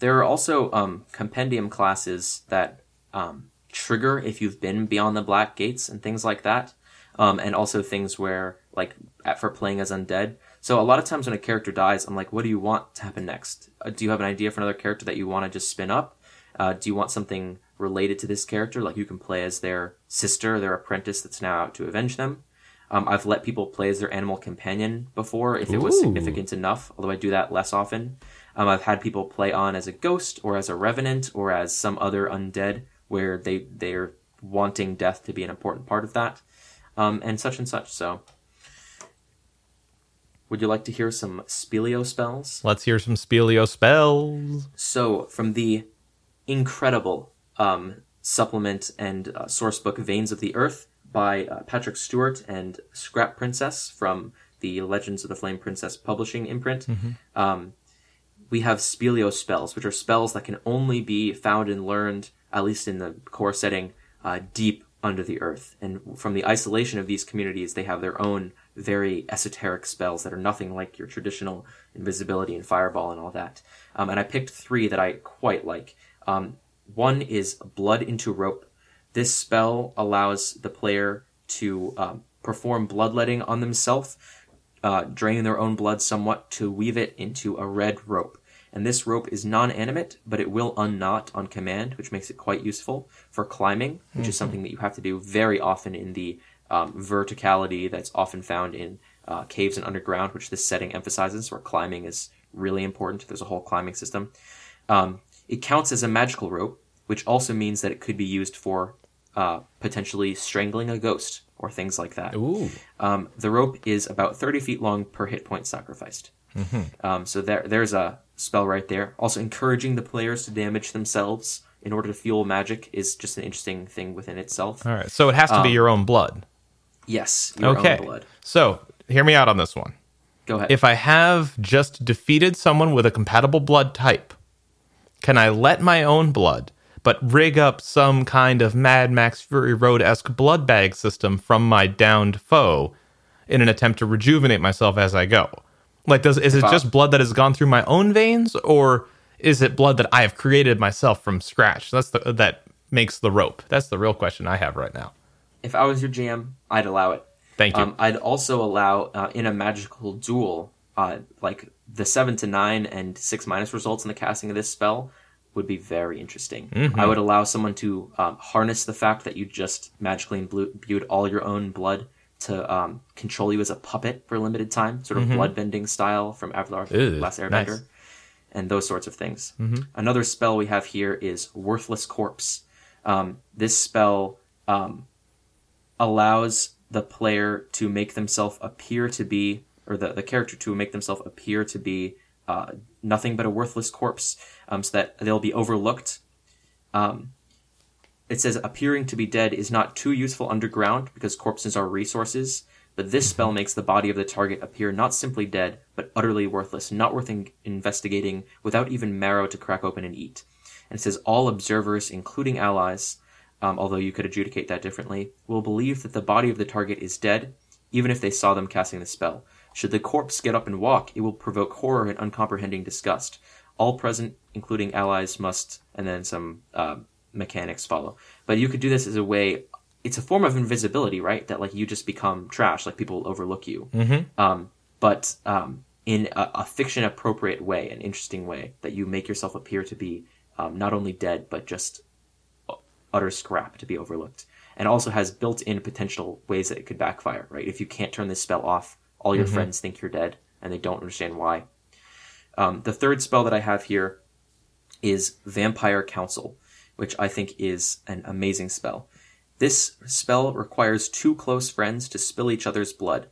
There are also um, compendium classes that um, trigger if you've been beyond the black gates and things like that, um, and also things where like for playing as undead. So a lot of times when a character dies, I'm like, what do you want to happen next? Uh, do you have an idea for another character that you want to just spin up? Uh, do you want something related to this character, like you can play as their sister, their apprentice that's now out to avenge them? Um, I've let people play as their animal companion before if it was significant enough, although I do that less often. Um, I've had people play on as a ghost or as a revenant or as some other undead where they they're wanting death to be an important part of that, um, and such and such. So, would you like to hear some Speleo spells? Let's hear some Speleo spells. So, from the incredible um, supplement and uh, source book Veins of the Earth, by uh, Patrick Stuart and Scrap Princess from the Legends of the Flame Princess publishing imprint. Mm-hmm. Um, we have Speleo spells, which are spells that can only be found and learned, at least in the core setting, uh, deep under the earth. And from the isolation of these communities, they have their own very esoteric spells that are nothing like your traditional invisibility and fireball and all that. Um, and I picked three that I quite like. Um, one is Blood into Rope, this spell allows the player to um, perform bloodletting on themselves, uh, drain their own blood somewhat to weave it into a red rope. And this rope is non animate, but it will unknot on command, which makes it quite useful for climbing, which is something that you have to do very often in the um, verticality that's often found in uh, caves and underground, which this setting emphasizes, where climbing is really important. There's a whole climbing system. Um, it counts as a magical rope, which also means that it could be used for uh, potentially strangling a ghost or things like that. Ooh. Um, the rope is about 30 feet long per hit point sacrificed. Um, so there, there's a spell right there. Also, encouraging the players to damage themselves in order to fuel magic is just an interesting thing within itself. All right. So it has to be your own blood. Yes, your Okay. own blood. So hear me out on this one. Go ahead. If I have just defeated someone with a compatible blood type, can I let my own blood, but rig up some kind of Mad Max Fury Road esque blood bag system from my downed foe in an attempt to rejuvenate myself as I go? Like, does is it just blood that has gone through my own veins, or is it blood that I have created myself from scratch? That's the that makes the rope. That's the real question I have right now. If I was your GM, I'd allow it. Thank you. Um, I'd also allow uh, in a magical duel, uh, like the seven to nine and six minus results in the casting of this spell would be very interesting. Mm-hmm. I would allow someone to um, harness the fact that you just magically imbu- imbued all your own blood to um, control you as a puppet for a limited time, sort of bloodbending style from Avatar: Mm-hmm. Last Airbender, nice. and those sorts of things. Another spell we have here is Worthless Corpse. Um, this spell um, allows the player to make themselves appear to be, or the, the character to make themselves appear to be uh, nothing but a worthless corpse, um, so that they'll be overlooked. Um, it says appearing to be dead is not too useful underground because corpses are resources, but this spell makes the body of the target appear not simply dead, but utterly worthless, not worth in- investigating, without even marrow to crack open and eat. And it says all observers, including allies, um, although you could adjudicate that differently, will believe that the body of the target is dead, even if they saw them casting the spell. Should the corpse get up and walk, it will provoke horror and uncomprehending disgust. All present, including allies, must, and then some uh, mechanics follow. But you could do this as a way. It's a form of invisibility, right? That like you just become trash, like people will overlook you. Mm-hmm. Um, but um, in a, a fiction appropriate way, an interesting way, that you make yourself appear to be um, not only dead but just utter scrap to be overlooked, and also has built-in potential ways that it could backfire. Right? If you can't turn this spell off, all your friends think you're dead, and they don't understand why. Um, the third spell that I have here is Vampire Counsel, which I think is an amazing spell. This spell requires two close friends to spill each other's blood.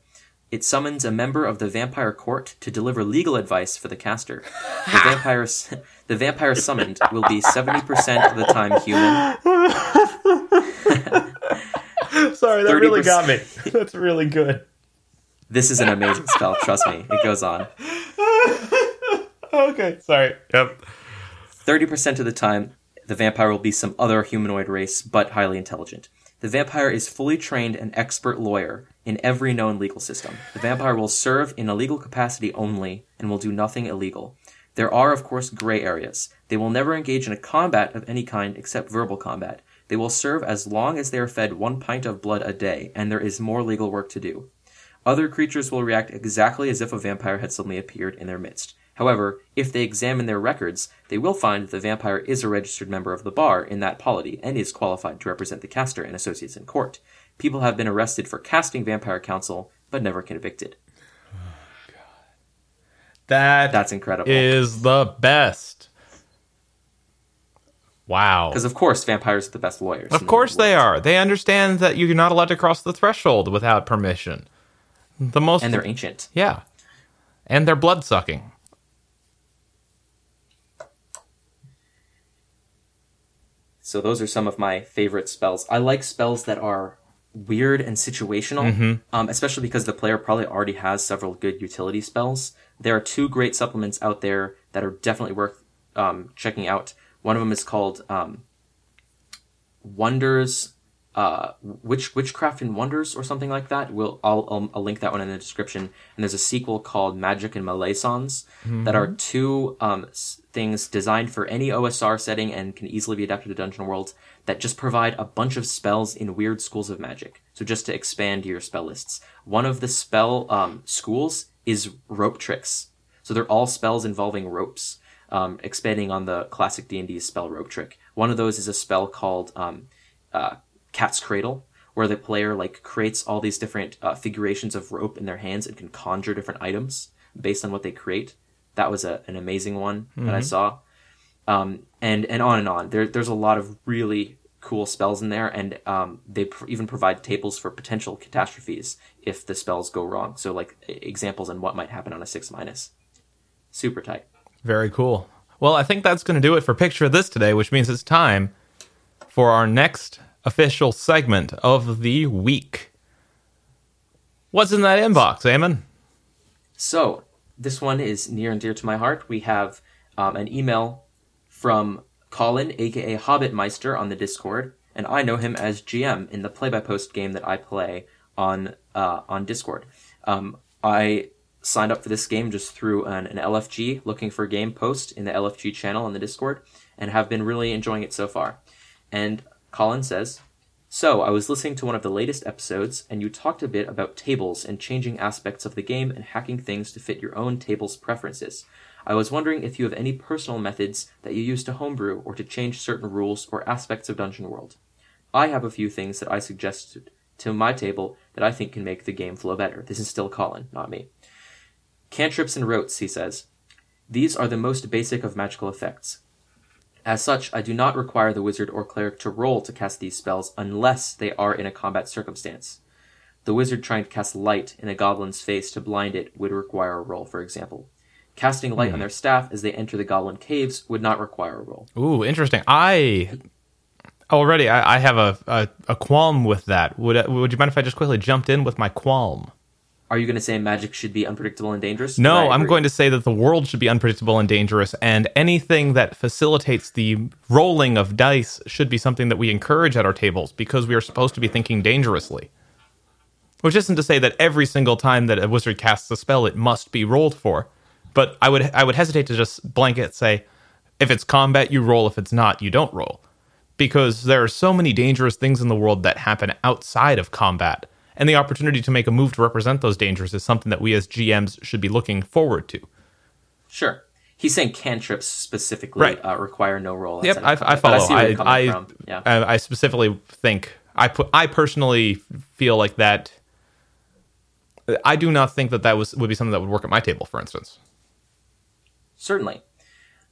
It summons a member of the vampire court to deliver legal advice for the caster. The vampire, the vampire summoned will be 70% of the time human, Sorry, that really 30%. got me. That's really good. This is an amazing spell, trust me. It goes on. Okay, sorry. Yep. 30% of the time, the vampire will be some other humanoid race, but highly intelligent. The vampire is fully trained and expert lawyer in every known legal system. The vampire will serve in a legal capacity only and will do nothing illegal. There are, of course, gray areas. They will never engage in a combat of any kind except verbal combat. They will serve as long as they are fed one pint of blood a day, and there is more legal work to do. Other creatures will react exactly as if a vampire had suddenly appeared in their midst. However, if they examine their records, they will find that the vampire is a registered member of the bar in that polity and is qualified to represent the caster and associates in court. People have been arrested for casting Vampire counsel, but never convicted. God, That That's incredible. is the best. Wow. Because of course, vampires are the best lawyers. Of course they are. They understand that you're not allowed to cross the threshold without permission. The most and they're ancient. yeah. And they're blood sucking. So those are some of my favorite spells. I like spells that are weird and situational, um, especially because the player probably already has several good utility spells. There are two great supplements out there that are definitely worth um, checking out. One of them is called um, Wonders, uh, Witch Witchcraft and Wonders, or something like that. We'll I'll, I'll, I'll link that one in the description. And there's a sequel called Magic and Malisons that are two. Um, things designed for any OSR setting and can easily be adapted to Dungeon Worlds that just provide a bunch of spells in weird schools of magic. So just to expand your spell lists, one of the spell um, schools is rope tricks. So they're all spells involving ropes, um, expanding on the classic D and D spell rope trick. One of those is a spell called um, uh, Cat's Cradle, where the player like creates all these different uh, figurations of rope in their hands and can conjure different items based on what they create. That was a, an amazing one that I saw, um, and and on and on. There, there's a lot of really cool spells in there, and um, they pr- even provide tables for potential catastrophes if the spells go wrong. So like examples on what might happen on a six minus. Super tight. Very cool. Well, I think that's going to do it for Picture of This today, which means it's time for our next official segment of the week. What's in that inbox, Eamon? So this one is near and dear to my heart. We have um, an email from Colin, aka Hobbitmeister, on the Discord, and I know him as GM in the play-by-post game that I play on uh, on Discord. Um, I signed up for this game just through an, an LFG, looking for game post in the LFG channel on the Discord, and have been really enjoying it so far. And Colin says, so, I was listening to one of the latest episodes, and you talked a bit about tables and changing aspects of the game and hacking things to fit your own table's preferences. I was wondering if you have any personal methods that you use to homebrew or to change certain rules or aspects of Dungeon World. I have a few things that I suggested to my table that I think can make the game flow better. This is still Colin, not me. Cantrips and rotes, he says. These are the most basic of magical effects. As such, I do not require the wizard or cleric to roll to cast these spells unless they are in a combat circumstance. The wizard trying to cast light in a goblin's face to blind it would require a roll, for example. Casting light on hmm. their staff as they enter the goblin caves would not require a roll. Ooh, interesting. I already I, I have a, a, a qualm with that. Would would you mind if I just quickly jumped in with my qualm? Are you going to say magic should be unpredictable and dangerous? No, I'm going to say that the world should be unpredictable and dangerous, and anything that facilitates the rolling of dice should be something that we encourage at our tables because we are supposed to be thinking dangerously. Which isn't to say that every single time that a wizard casts a spell, it must be rolled for. But I would I would hesitate to just blanket say, if it's combat, you roll. If it's not, you don't roll, because there are so many dangerous things in the world that happen outside of combat, and the opportunity to make a move to represent those dangers is something that we as GMs should be looking forward to. Sure. He's saying cantrips specifically Right. uh, require no roll. Yep, I, I follow. I I. Yeah. I I specifically think I put I personally feel like that. I do not think that that was would be something that would work at my table, for instance. Certainly.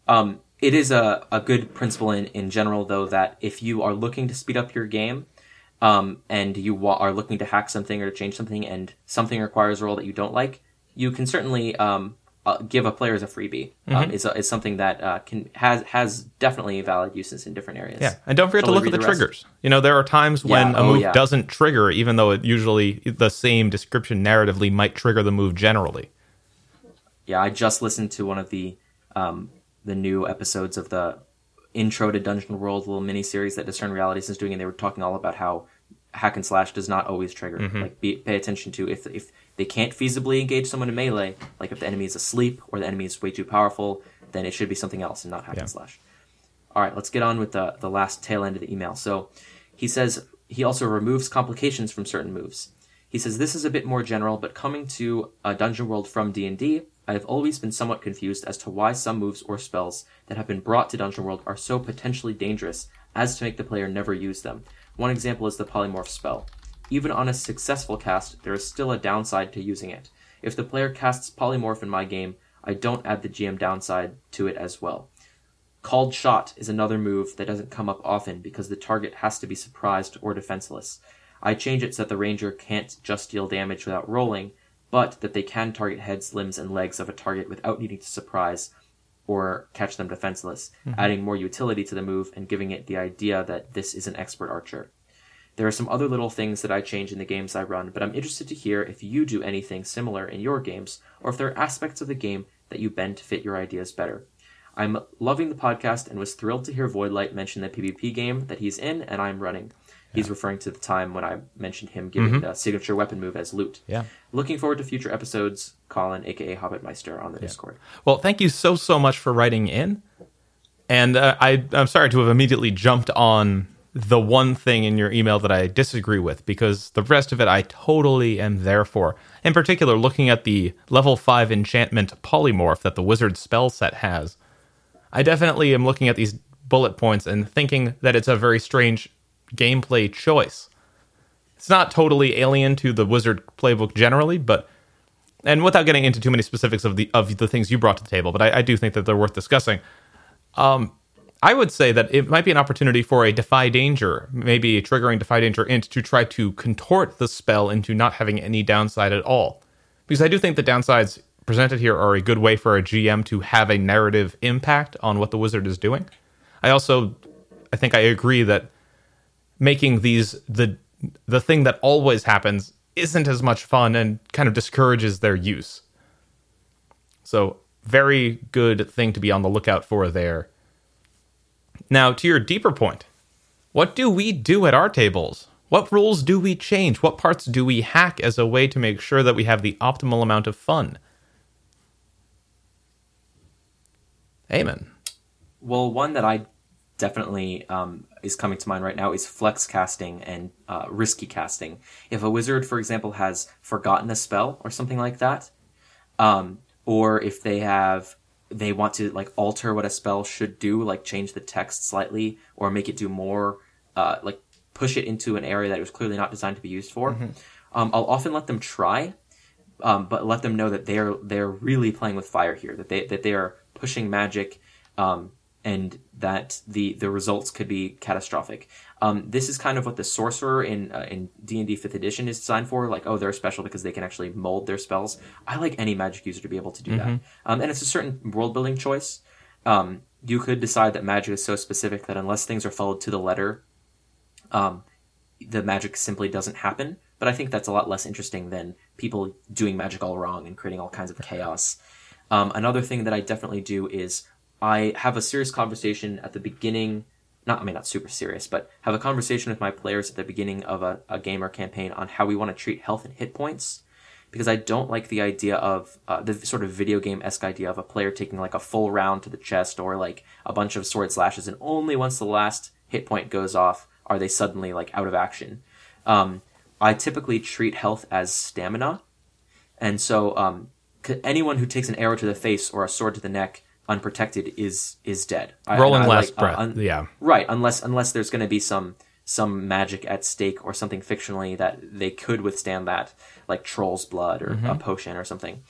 Um, it is a, a good principle in, in general, though, that if you are looking to speed up your game um, and you wa- are looking to hack something or to change something and something requires a role that you don't like, you can certainly um, uh, give a player as a freebie. Mm-hmm. Um, is, is something that uh, can has has definitely valid uses in different areas. Yeah, and don't forget to look at the, the triggers. You know, there are times when Yeah, a oh, move yeah. doesn't trigger, even though it usually the same description narratively might trigger the move generally. Yeah, I just listened to one of the um, the new episodes of the intro to Dungeon World little mini series that Discern Realities is doing, and they were talking all about how hack and slash does not always trigger. Mm-hmm. Like, be, pay attention to if if they can't feasibly engage someone in melee, like if the enemy is asleep or the enemy is way too powerful, then it should be something else and not hack Yeah. and slash. All right, let's get on with the the last tail end of the email. So he says he also removes complications from certain moves. He says this is a bit more general, but coming to a dungeon world from D&D, I have always been somewhat confused as to why some moves or spells that have been brought to dungeon world are so potentially dangerous as to make the player never use them. One example is the polymorph spell. Even on a successful cast, there is still a downside to using it. If the player casts polymorph in my game, I don't add the GM downside to it as well. Called shot is another move that doesn't come up often because the target has to be surprised or defenseless. I change it so that the ranger can't just deal damage without rolling, but that they can target heads, limbs, and legs of a target without needing to surprise or catch them defenseless, mm-hmm. adding more utility to the move and giving it the idea that this is an expert archer. There are some other little things that I change in the games I run, but I'm interested to hear if you do anything similar in your games, or if there are aspects of the game that you bend to fit your ideas better. I'm loving the podcast and was thrilled to hear Voidlight mention the PbP game that he's in and I'm running. He's referring to the time when I mentioned him giving the signature weapon move as loot. Yeah. Looking forward to future episodes. Colin, aka Hobbitmeister, on the Discord. Well, thank you so so much for writing in. And uh, I, I'm sorry to have immediately jumped on the one thing in your email that I disagree with because the rest of it I totally am there for. In particular, looking at the level 5 enchantment polymorph that the wizard spell set has, I definitely am looking at these bullet points and thinking that it's a very strange gameplay choice. It's not totally alien to the wizard playbook generally, but and without getting into too many specifics of the of the things you brought to the table, but I, I do think that they're worth discussing. Um, I would say that it might be an opportunity for a defy danger, maybe triggering defy danger int to try to contort the spell into not having any downside at all. Because I do think the downsides presented here are a good way for a GM to have a narrative impact on what the wizard is doing. I also I think I agree that making these the the thing that always happens isn't as much fun and kind of discourages their use. So, very good thing to be on the lookout for there. Now, to your deeper point, what do we do at our tables? What rules do we change? What parts do we hack as a way to make sure that we have the optimal amount of fun? Amen. Well, one that I definitely um, is coming to mind right now is flex casting and uh, risky casting. If a wizard, for example, has forgotten a spell or something like that, um, or if they have they want to like alter what a spell should do, like change the text slightly or make it do more, uh, like push it into an area that it was clearly not designed to be used for. Mm-hmm. Um, I'll often let them try, um, but let them know that they're they're really playing with fire here. That they that they are pushing magic um, and that the the results could be catastrophic. Um, this is kind of what the sorcerer in uh, in D and D Fifth Edition is designed for. Like, oh, they're special because they can actually mold their spells. I like any magic user to be able to do mm-hmm. that, um, and it's a certain world building choice. Um, you could decide that magic is so specific that unless things are followed to the letter, um, the magic simply doesn't happen. But I think that's a lot less interesting than people doing magic all wrong and creating all kinds of chaos. Um, another thing that I definitely do is I have a serious conversation at the beginning. Not, I mean, not super serious, but have a conversation with my players at the beginning of a, a game or campaign on how we want to treat health and hit points. Because I don't like the idea of uh, the sort of video game esque idea of a player taking like a full round to the chest or like a bunch of sword slashes, and only once the last hit point goes off are they suddenly like out of action. Um, I typically treat health as stamina, and so um, anyone who takes an arrow to the face or a sword to the neck unprotected is is dead. Rolling I, I last like, uh, breath. Uh, un- yeah. Right. Unless unless there's going to be some some magic at stake or something fictionally that they could withstand that, like troll's blood or mm-hmm. a potion or something.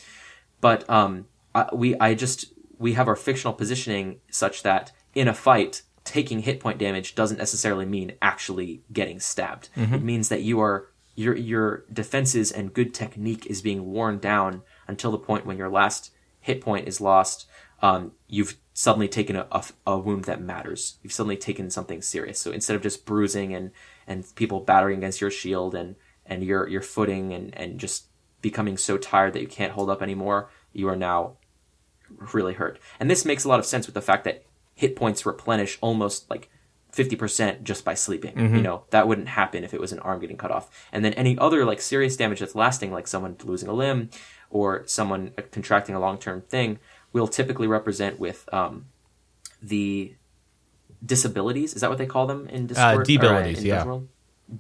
But um, I, we I just we have our fictional positioning such that in a fight, taking hit point damage doesn't necessarily mean actually getting stabbed. Mm-hmm. It means that you are your your defenses and good technique is being worn down until the point when your last hit point is lost um, you've suddenly taken a, a, a, wound that matters. You've suddenly taken something serious. So instead of just bruising and, and people battering against your shield and, and your, your footing and, and just becoming so tired that you can't hold up anymore, you are now really hurt. And this makes a lot of sense with the fact that hit points replenish almost like 50% just by sleeping. Mm-hmm. You know, that wouldn't happen if it was an arm getting cut off. And then any other like serious damage that's lasting, like someone losing a limb or someone contracting a long term thing, will typically represent with um, the disabilities. Is that what they call them in Discord? Uh, debilities, in yeah.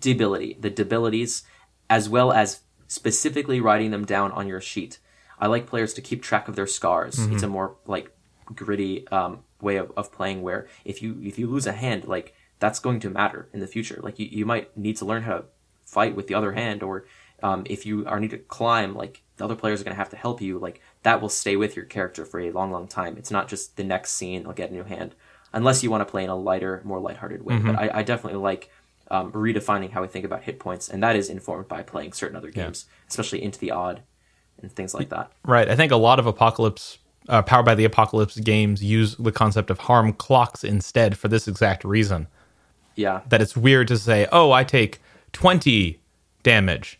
Debility, the debilities, as well as specifically writing them down on your sheet. I like players to keep track of their scars. Mm-hmm. It's a more like gritty um, way of, of playing where if you if you lose a hand, like that's going to matter in the future. Like you, you might need to learn how to fight with the other hand, or um, if you are need to climb, like the other players are going to have to help you. Like that will stay with your character for a long, long time. It's not just the next scene, I'll get a new hand, unless you want to play in a lighter, more lighthearted way. Mm-hmm. But I, I, definitely like um, redefining how we think about hit points, and that is informed by playing certain other games, yeah. especially Into the Odd and things like that. Right. I think a lot of Apocalypse, uh, Powered by the Apocalypse games use the concept of harm clocks instead for this exact reason. Yeah. That it's weird to say, oh, I take 20 damage,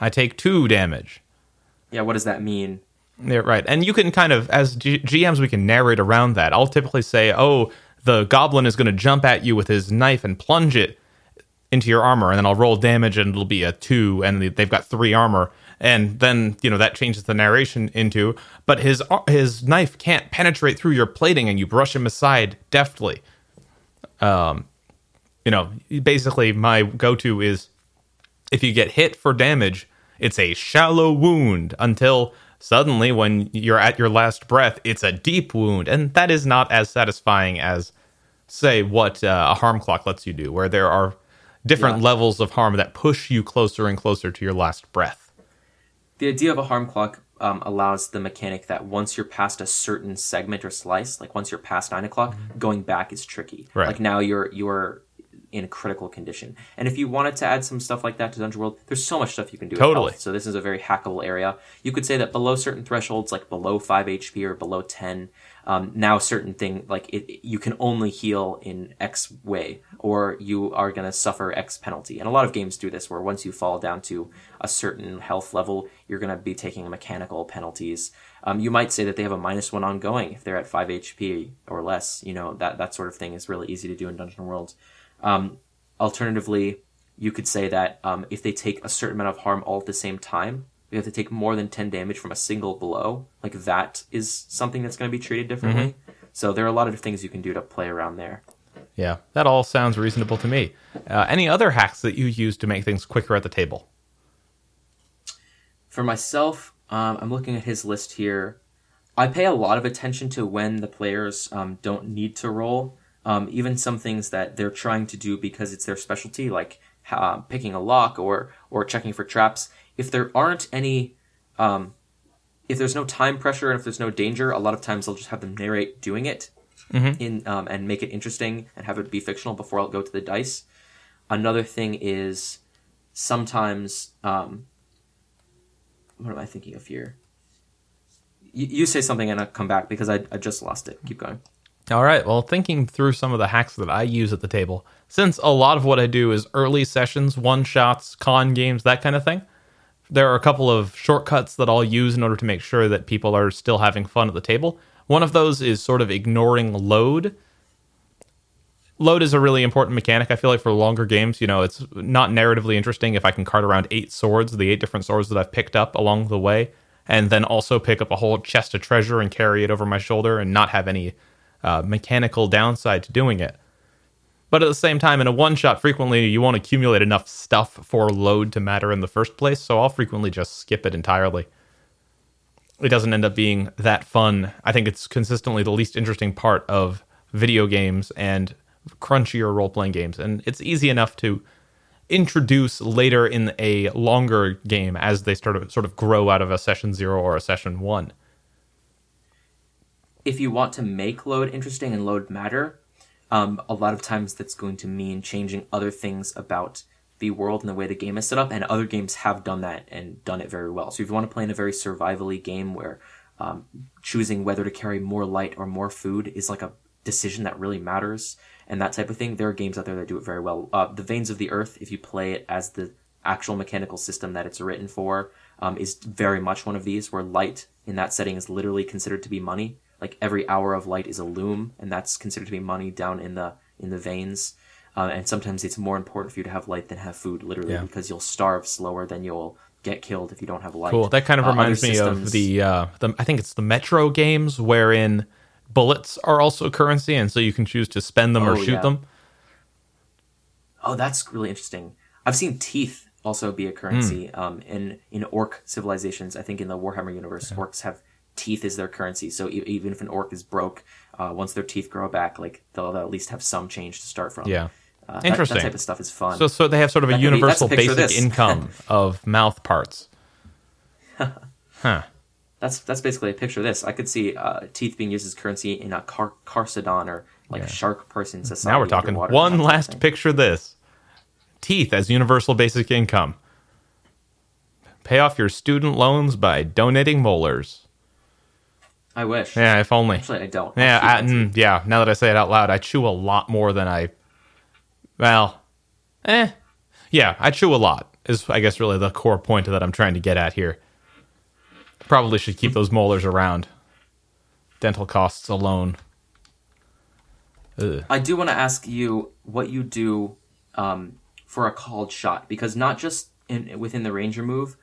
I take 2 damage. Yeah, what does that mean? Yeah, right. And you can kind of, as G- GMs, we can narrate around that. I'll typically say, oh, the goblin is going to jump at you with his knife and plunge it into your armor, and then I'll roll damage, and it'll be a two, and they've got three armor. and then you know that changes the narration into but his his knife can't penetrate through your plating and you brush him aside deftly um you know basically my go-to is if you get hit for damage it's a shallow wound until suddenly when you're at your last breath it's a deep wound and that is not as satisfying as say what uh, a harm clock lets you do where there are different Yeah. levels of harm that push you closer and closer to your last breath The idea of a harm clock um, allows the mechanic that once you're past a certain segment or slice, like once you're past nine o'clock, going back is tricky. Mm-hmm. Right. Like now you're you're in critical condition. And if you wanted to add some stuff like that to Dungeon World, there's so much stuff you can do. Totally. So this is a very hackable area. You could say that below certain thresholds, like below five HP or below ten, um, now certain thing like it, you can only heal in X way, or you are going to suffer X penalty. And a lot of games do this, where once you fall down to a certain health level, you're going to be taking mechanical penalties. Um, you might say that they have a minus one ongoing if they're at five HP or less. You know that that sort of thing is really easy to do in Dungeon World. Um, alternatively, you could say that um, if they take a certain amount of harm all at the same time, you have to take more than 10 damage from a single blow. Like that is something that's going to be treated differently. So there are a lot of things you can do to play around there. yeah that all sounds reasonable to me uh, any other hacks that you use to make things quicker at the table For myself, um, I'm looking at his list here. I pay a lot of attention to when the players um, don't need to roll. Um, even some things that they're trying to do because it's their specialty, like uh, picking a lock or or checking for traps. If there aren't any, um, if there's no time pressure and if there's no danger, a lot of times I'll just have them narrate doing it in um, and make it interesting and have it be fictional before I'll go to the dice. Another thing is sometimes um, what am I thinking of here? You, you say something and I'll come back because I, I just lost it. Keep going. All right. Well, thinking through some of the hacks that I use at the table, since a lot of what I do is early sessions, one shots, con games, that kind of thing, there are a couple of shortcuts that I'll use in order to make sure that people are still having fun at the table. One of those is sort of ignoring load. Load is a really important mechanic. I feel like for longer games, you know, it's not narratively interesting if I can cart around eight swords, the eight different swords that I've picked up along the way, and then also pick up a whole chest of treasure and carry it over my shoulder and not have any uh, mechanical downside to doing it. But at the same time, in a one shot, frequently you won't accumulate enough stuff for load to matter in the first place, so I'll frequently just skip it entirely. It doesn't end up being that fun. I think it's consistently the least interesting part of video games and crunchier role playing games, and it's easy enough to introduce later in a longer game as they start to sort of grow out of a session zero or a session one. If you want to make load interesting and load matter, um, a lot of times that's going to mean changing other things about the world and the way the game is set up. And other games have done that and done it very well. So if you want to play in a very survivally game where um, choosing whether to carry more light or more food is like a decision that really matters and that type of thing, there are games out there that do it very well. Uh, the Veins of the Earth, if you play it as the actual mechanical system that it's written for, um, is very much one of these where light in that setting is literally considered to be money. Like every hour of light is a lume, and that's considered to be money down in the in the veins. Uh, and sometimes it's more important for you to have light than have food, literally, Yeah. because you'll starve slower than you'll get killed if you don't have light. Cool. That kind of Uh, reminds other me of the uh the I think it's the Metro games wherein bullets are also currency and so you can choose to spend them or Oh, shoot yeah. them. Oh, that's really interesting. I've seen teeth also be a currency Hmm. um, in in orc civilizations. I think in the Warhammer universe, orcs have teeth is their currency. So e- even if an orc is broke, uh, once their teeth grow back, like they'll, they'll at least have some change to start from. Yeah. Uh, that- Interesting. That, type of stuff is fun. So so they have sort of a That be- a universal of basic income of mouth parts. Huh. that's that's basically a picture of this. I could see uh, teeth being used as currency in a car- Carcedon or like shark person society. Now we're talking one that last picture this. Teeth as universal basic income. Pay off your student loans by donating molars. I wish. Yeah, if only. Actually, I don't. Yeah, I, keep my teeth. mm, yeah. Now that I say it out loud, I chew a lot more than I. Well, eh, yeah, I chew a lot. Is I guess really the core point that I'm trying to get at here. Probably should keep those molars around. Dental costs alone. Ugh. I do want to ask you what you do um, for a called shot because not just in, within the ranger move,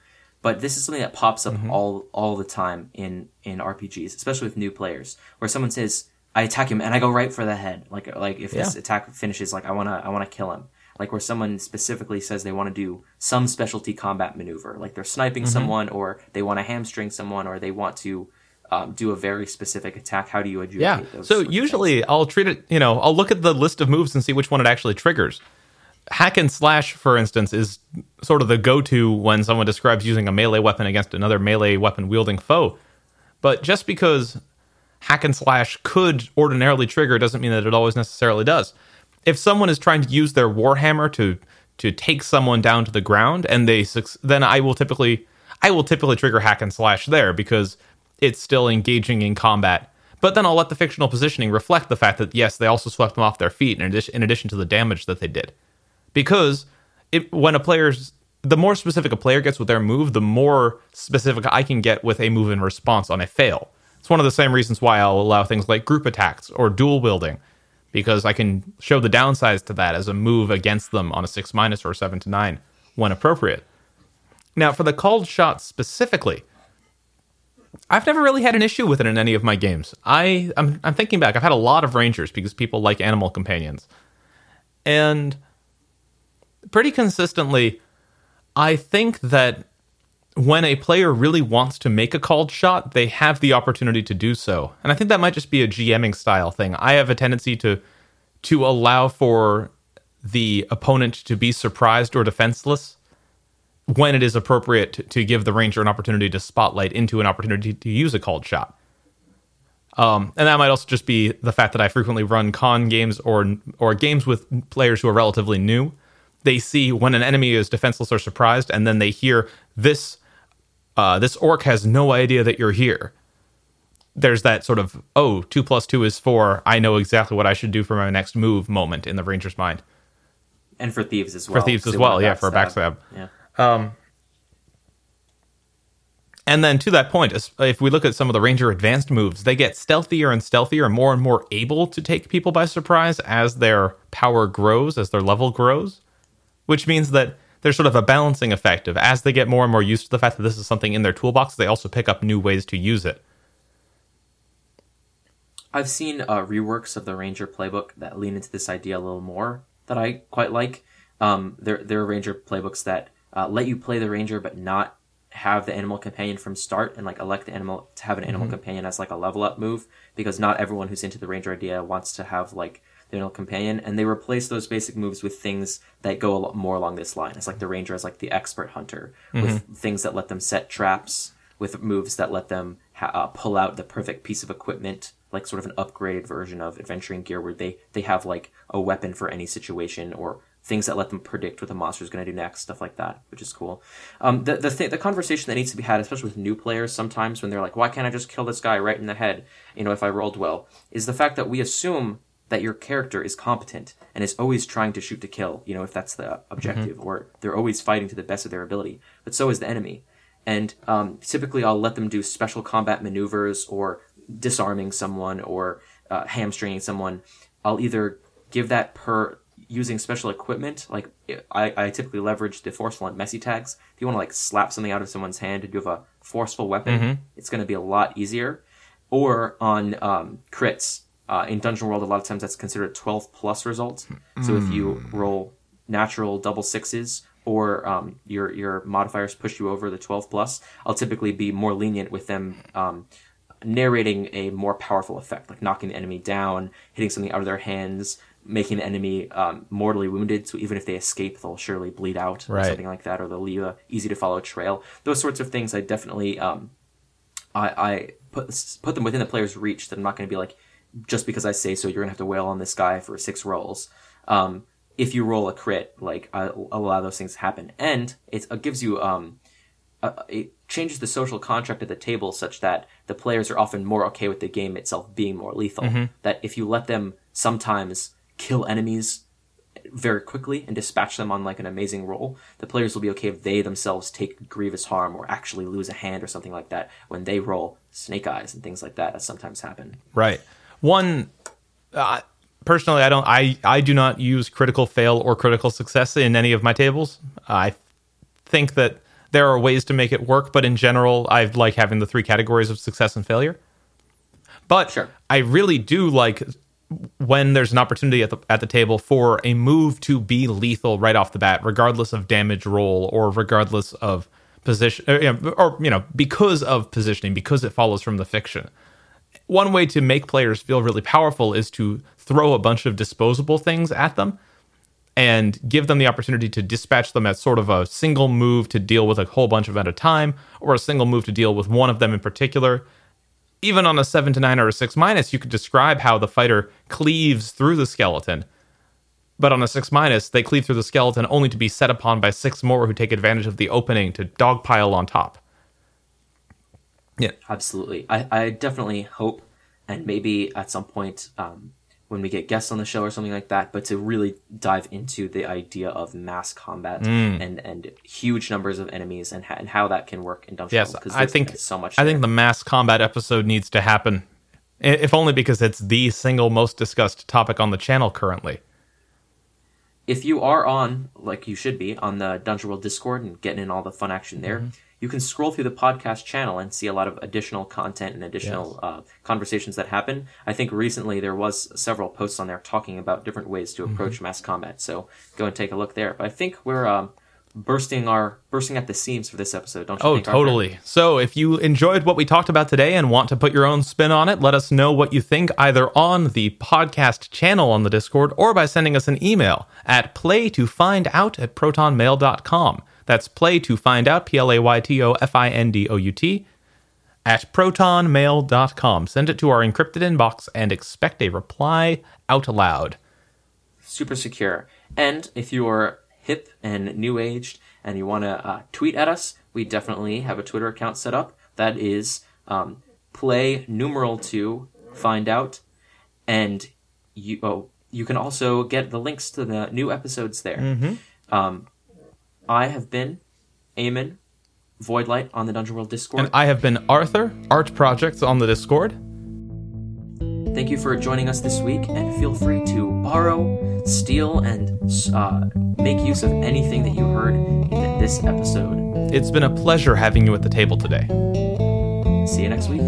but this is something that pops up all all the time in in RPGs, especially with new players, where someone says, "I attack him and I go right for the head." Like like if this attack finishes, like I wanna I wanna kill him. Like where someone specifically says they want to do some specialty combat maneuver, like they're sniping someone, or they want to hamstring someone, or they want to um, do a very specific attack. How do you adjudicate Yeah. those? So sorts of things? usually I'll treat it, you know, I'll look at the list of moves and see which one it actually triggers. Hack and slash, for instance, is sort of the go to when someone describes using a melee weapon against another melee weapon wielding foe. But just because hack and slash could ordinarily trigger doesn't mean that it always necessarily does. If someone is trying to use their warhammer to to take someone down to the ground and they then I will typically I will typically trigger hack and slash there because it's still engaging in combat. But then I'll let the fictional positioning reflect the fact that yes, they also swept them off their feet in addition, in addition to the damage that they did. Because it, when a player's the more specific a player gets with their move, the more specific I can get with a move in response on a fail. It's one of the same reasons why I'll allow things like group attacks or dual wielding, because I can show the downsides to that as a move against them on a six minus or a seven to nine when appropriate. Now, for the called shot specifically, I've never really had an issue with it in any of my games. I I'm, I'm thinking back. I've had a lot of rangers because people like animal companions, and pretty consistently, I think that when a player really wants to make a called shot, they have the opportunity to do so. And I think that might just be a GMing style thing. I have a tendency to to allow for the opponent to be surprised or defenseless when it is appropriate to, to give the ranger an opportunity to spotlight into an opportunity to use a called shot. Um, and that might also just be the fact that I frequently run con games or or games with players who are relatively new. They see when an enemy is defenseless or surprised, and then they hear this uh, this orc has no idea that you're here. There's that sort of oh two plus two is four. I know exactly what I should do for my next move moment in the ranger's mind. and for thieves as well. For thieves as well, yeah, for a backstab. Yeah. And then to that point, if we look at some of the ranger advanced moves, they get stealthier and stealthier, and more and more able to take people by surprise as their power grows, as their level grows. Which means that there's sort of a balancing effect of as they get more and more used to the fact that this is something in their toolbox, they also pick up new ways to use it. I've seen uh, reworks of the Ranger playbook that lean into this idea a little more that I quite like. Um, there, there are Ranger playbooks that uh, let you play the Ranger but not have the animal companion from start and like elect the animal to have an animal companion as like a level up move because not everyone who's into the Ranger idea wants to have like animal companion and they replace those basic moves with things that go a lot more along this line. It's like the Ranger is like the expert hunter with things that let them set traps with moves that let them ha- uh, pull out the perfect piece of equipment, like sort of an upgraded version of adventuring gear, where they they have like a weapon for any situation or things that let them predict what the monster is going to do next, stuff like that, which is cool. Um, the the th- the conversation that needs to be had, especially with new players, sometimes when they're like, "Why can't I just kill this guy right in the head?" You know, if I rolled well, is the fact that we assume that your character is competent and is always trying to shoot to kill, you know, if that's the objective, or they're always fighting to the best of their ability. But so is the enemy. And um, typically, I'll let them do special combat maneuvers or disarming someone or uh, hamstringing someone. I'll either give that per using special equipment. Like I, I typically leverage the forceful and messy tags. If you want to like slap something out of someone's hand and you have a forceful weapon, it's going to be a lot easier. Or on um, crits uh, in Dungeon World, a lot of times that's considered a 12 plus result. So if you roll natural double sixes or um, your your modifiers push you over the 12 plus, I'll typically be more lenient with them um, narrating a more powerful effect, like knocking the enemy down, hitting something out of their hands, making the enemy um, mortally wounded. So even if they escape, they'll surely bleed out or something like that, or they'll leave a easy to follow trail. Those sorts of things, I definitely um, I, I put put them within the player's reach. That I'm not going to be like just because I say so, you're going to have to wail on this guy for six rolls. Um, if you roll a crit, like I'll, I'll allow those things to happen, and it, it gives you um, uh, it changes the social contract at the table such that the players are often more okay with the game itself being more lethal. That if you let them sometimes kill enemies very quickly and dispatch them on like an amazing roll, the players will be okay if they themselves take grievous harm or actually lose a hand or something like that when they roll snake eyes and things like that, that sometimes happen. Right. One, uh, personally, I don't. I I do not use critical fail or critical success in any of my tables. I think that there are ways to make it work, but in general, I like having the three categories of success and failure. But Sure. I really do like when there's an opportunity at the at the table for a move to be lethal right off the bat, regardless of damage roll or regardless of position, or, or you know, because of positioning, because it follows from the fiction. One way to make players feel really powerful is to throw a bunch of disposable things at them and give them the opportunity to dispatch them as sort of a single move to deal with a whole bunch of them at a time, or a single move to deal with one of them in particular. Even on a seven to nine or a six minus, you could describe how the fighter cleaves through the skeleton. But on a six minus, they cleave through the skeleton only to be set upon by six more who take advantage of the opening to dogpile on top. Yeah. Absolutely. I, I definitely hope, and maybe at some point um, when we get guests on the show or something like that, but to really dive into the idea of mass combat Mm. and, and huge numbers of enemies and, ha- and how that can work in Dungeon Yes, because I think so much. I there. think the mass combat episode needs to happen, if only because it's the single most discussed topic on the channel currently. if you are on, like you should be, on the Dungeon World Discord and getting in all the fun action there, Mm-hmm. You can scroll through the podcast channel and see a lot of additional content and additional uh, conversations that happen. I think recently there was several posts on there talking about different ways to approach Mm-hmm. mass combat. So go and take a look there. But I think we're um, bursting our bursting at the seams for this episode. Don't you Oh, think? Totally. So, if you enjoyed what we talked about today and want to put your own spin on it, let us know what you think either on the podcast channel on the Discord or by sending us an email at playtofindout at protonmail.com. That's play to find out, P L A Y T O F I N D O U T, at protonmail.com. Send it to our encrypted inbox and expect a reply out loud. super secure. And if you're hip and new aged and you want to uh, tweet at us, we definitely have a Twitter account set up. That is um, play numeral two find out, and you oh you can also get the links to the new episodes there. Um, I have been Eamon Voidlight on the Dungeon World Discord. And I have been Arthur, Art Projects on the Discord. Thank you for joining us this week, and feel free to borrow, steal, and uh, make use of anything that you heard in this episode. It's been a pleasure having you at the table today. See you next week.